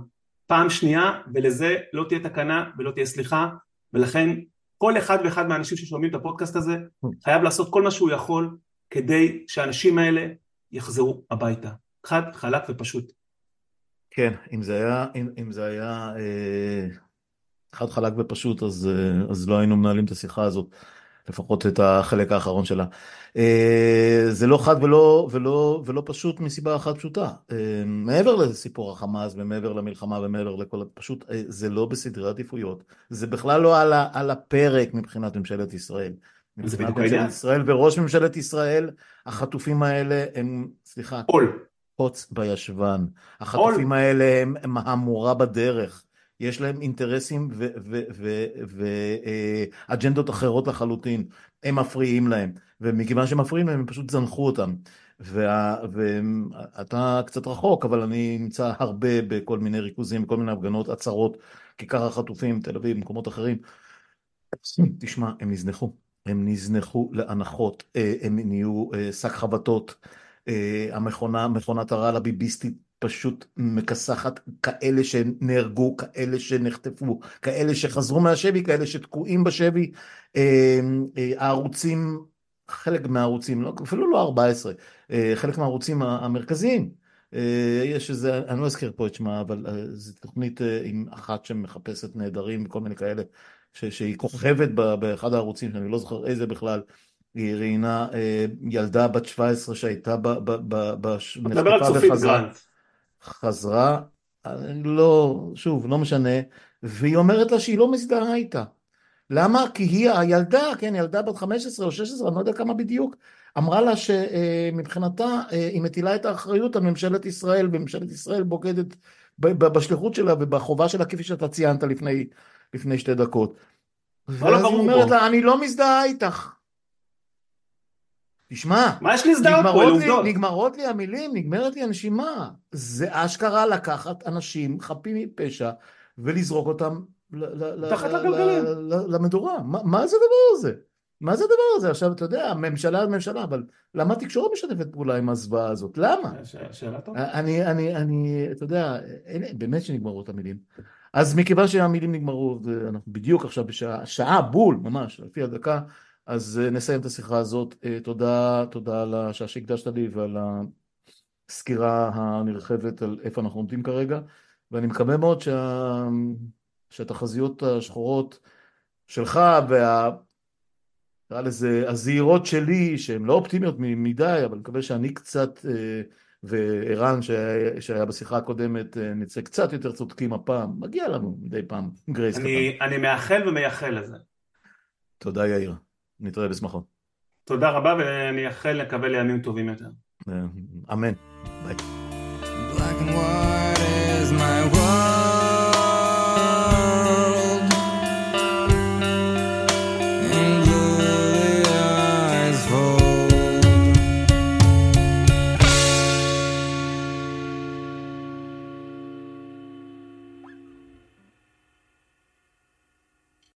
פעם שנייה, ולזה לא תהיה תקנה ולא תהיה סליחה, ולכן כל אחד ואחד מהאנשים ששומעים את הפודקאסט הזה חייב לעשות כל מה שהוא יכול כדי שהאנשים האלה יחזרו הביתה. חד, חלק ופשוט. כן, אם זה היה, אם, אם זה היה אה, חד, חלק ופשוט, אז, אה, אז לא היינו מנהלים את השיחה הזאת. לפחות את החלק האחרון שלה. אה, זה לא חד ולא, ולא, ולא פשוט מסיבה אחת פשוטה. אה, מעבר לסיפור החמאס ומעבר למלחמה ומעבר לכל... פשוט אה, זה לא בסדרי עדיפויות. זה בכלל לא על, ה, על הפרק מבחינת ממשלת ישראל. מבחינת ממשלת ישראל וראש ממשלת ישראל, החטופים האלה הם, סליחה, עול. קוץ בישבן. החטופים האלה הם, הם המורה בדרך. יש להם אינטרסים ואג'נדות אחרות לחלוטין, הם מפריעים להם. ומכיוון שמפריעים להם הם פשוט זנחו אותם. ואתה קצת רחוק, אבל אני נמצא הרבה בכל מיני ריכוזים, בכל מיני הפגנות, עצרות, כיכר החטופים, תל אביב, מקומות אחרים. תשמע, הם נזנחו. הם נזנחו לאנחות, אה, הם נהיו אה, שק חבטות. אה, המכונה, מכונת הרעל הביביסטית פשוט מכסחת כאלה שנהרגו, כאלה שנחטפו, כאלה שחזרו מהשבי, כאלה שתקועים בשבי. הערוצים, חלק מהערוצים, לא, אפילו לא 14, חלק מהערוצים המרכזיים. יש איזה, אני לא אזכיר פה את שמה, אבל זו תוכנית עם אחת שמחפשת נעדרים וכל מיני כאלה. שהיא כוכבת באחד הערוצים, שאני לא זוכר איזה בכלל, היא ראיינה אה, ילדה בת 17 שהייתה נחטפה וחזרה. חזרה, לא, שוב, לא משנה, והיא אומרת לה שהיא לא מזדהה איתה. למה? כי היא הילדה, כן, ילדה בת 15 או 16, אני לא יודע כמה בדיוק, אמרה לה שמבחינתה אה, היא מטילה את האחריות על ממשלת ישראל, וממשלת ישראל בוגדת בשליחות שלה ובחובה שלה, כפי שאתה ציינת לפני לפני שתי דקות. ואז היא אומרת לה, אני לא מזדהה איתך. תשמע, מה יש להזדהות פה, עובדות? נגמרות לי המילים, נגמרת לי הנשימה. זה אשכרה לקחת אנשים חפים מפשע ולזרוק אותם למדורה. מה זה הדבר הזה? מה זה הדבר הזה? עכשיו, אתה יודע, הממשלה על ממשלה, אבל למה התקשורת משתפת פעולה עם הזוועה הזאת? למה? שאלה טובה. אני, אני, אני, אתה יודע, באמת שנגמרות המילים. אז מכיוון שהמילים נגמרו, ואנחנו בדיוק עכשיו בשעה, שעה בול, ממש, לפי הדקה, אז אה, נסיים את השיחה הזאת. אה, תודה, תודה על השעה שהקדשת לי ועל הסקירה הנרחבת על איפה אנחנו עומדים כרגע, ואני מקווה מאוד שה... שהתחזיות השחורות שלך וה... נקרא לזה הזהירות שלי, שהן לא אופטימיות מדי, אבל אני מקווה שאני קצת... אה, וערן שהיה, שהיה בשיחה הקודמת נצא קצת יותר צודקים הפעם, מגיע לנו מדי פעם גרייס קטן. אני מאחל ומייחל לזה. תודה יאיר, נתראה בשמחות. תודה רבה ואני אאחל לקבל לימים טובים יותר. אה, אמן, ביי.